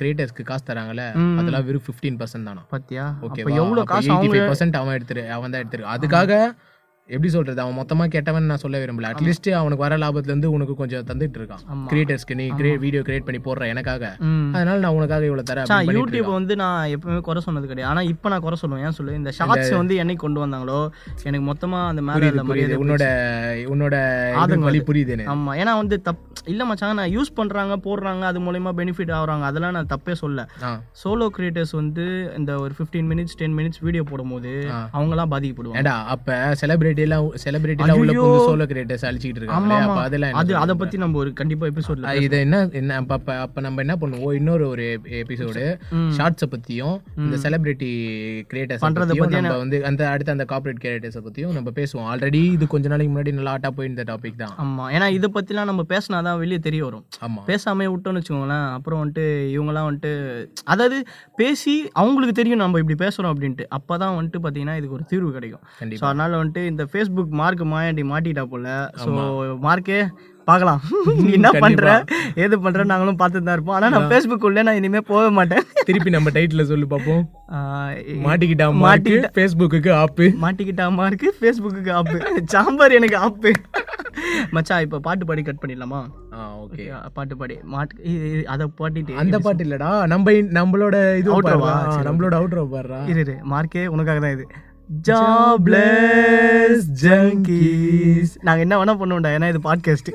கிரியேட்டர்ஸ்க்கு காசு தராங்கல்ல அதெல்லாம் வெறும் 15% பர்சன்ட் தானா? பாத்தியா? அப்ப ஓகேவா எவ்வளவு காசு பர்சன்ட் அவன் எடுத்துரு அவன் தான் எடுத்துரு. அதுக்காக எப்படி சொல்றது? அவன் மொத்தமா கேட்டவன் நான் சொல்ல விரும்பல. அட்லீஸ்ட் அவனுக்கு வர லாபத்துல இருந்து உனக்கு கொஞ்சம் தந்துட்டு இருக்கான். கிரியேட்டர்ஸ்க்கு நீ கிரே வீடியோ கிரியேட் பண்ணி போடுற எனக்காக. அதனால நான் உனக்காக இவ்வளவு தரேன் யூடியூப் வந்து நான் எப்பவுமே குறை சொன்னது கிடையாது. ஆனா இப்ப நான் குறை சொல்லுவேன். ஏன் சொல்லு? இந்த ஷார்ட்ஸ் வந்து என்னைக்கு கொண்டு வந்தாங்களோ எனக்கு மொத்தமா அந்த மேல புரியுது உன்னோட உன்னோட இது வழி புரியுது. ஆமா. ஏன்னா வந்து தப் இல்ல மச்சான் நான் யூஸ் பண்றாங்க போடுறாங்க அது மூலயமா பெனிஃபிட் ஆகுறாங்க. அதெல்லாம் நான் தப்பே சொல்ல. சோலோ கிரியேட்டர்ஸ் வந்து இந்த ஒரு 15 மினிட்ஸ் டென் மினிட்ஸ் வீடியோ போடும்போது அவங்கலாம் பாதிக்கப்படுவாங்க. அப்ப செலிபிரிட்டி எல்லாம் செலிபிரிட்டி எல்லாம் உள்ள புகுந்து சோலோ கிரியேட்டர்ஸ் அழிச்சிட்டு இருக்காங்க அப்ப அதெல்லாம் அது? அதை பத்தி நம்ம ஒரு கண்டிப்பா எபிசோட்ல இது என்ன என்ன அப்ப அப்ப- நம்ம என்ன பண்ணுவோம்? இன்னொரு ஒரு எபிசோடு ஷார்ட்ஸை பத்தியும் இந்த செலிபிரிட்டி கிரியேட்டர்ஸ் பத்தியும் நம்ம வந்து அந்த அடுத்த அந்த கார்ப்பரேட் கிரியேட்டர்ஸை பத்தியும் நம்ம பேசுவோம். ஆல்ரெடி இது கொஞ்ச நாளைக்கு முன்னாடி நல்லா ஆட்டா போயிருந்த டாபிக் தான். ஆமா. ஏன்னா இதை பத்திலாம் நம்ம பேசினாதான் வெளியே தெரிய வரும். ஆமா. பேசாமே விட்டோம்னு வச்சுக்கோங்களேன். அப்புறம் வந்துட்டு இவங்கெல்லாம் வந்துட்டு அதாவது பேசி அவங்களுக்கு தெரியும் நம்ம இப்படி பேசுறோம் அப்படின்ட்டு. அப்பதான் வந்துட்டு பாத்தீங்கன்னா இதுக்கு ஒரு தீர்வு கிடைக்கும். ஸோ அதனால வந்துட்டு இந்த ஃபேஸ்புக் மார்க் மாயாண்டி மாட்டிட்டா போல. ஸோ மார்க்கே பார்க்கலாம். நீ என்ன பண்ற? ஏது பண்ற நாங்களும் பார்த்துட்டு தான் இருப்போம். ஆனா நான் ஃபேஸ்புக் உள்ள நான் இனிமே போக மாட்டேன். திருப்பி நம்ம டைட்டில் சொல்லு பார்ப்போம் மாட்டிக்கிட்டா மாட்டி ஃபேஸ்புக்கு ஆப்பு மாட்டிக்கிட்டா மார்க்கு ஃபேஸ்புக்கு ஆப்பு சாம்பார் எனக்கு ஆப்பு மச்சான் இப்போ பாட்டு பாடி கட் பண்ணிடலாமா? ஓகே பாட்டு பாடி. மாட்டு அதை பாட்டிட்டு அந்த பாட்டு இல்லடா. நம்ம நம்மளோட இது Outro வா? பாடுறா. நம்மளோட அவுட்ரோ பாடுறா. இரு மார்க்கே உனக்காக தான் இது. ஜாப்லெஸ் ஜங்கீஸ் நாங்கள் என்ன வேணால் பண்ணுவோம்டா ஏன்னா இது பாட்காஸ்ட்டு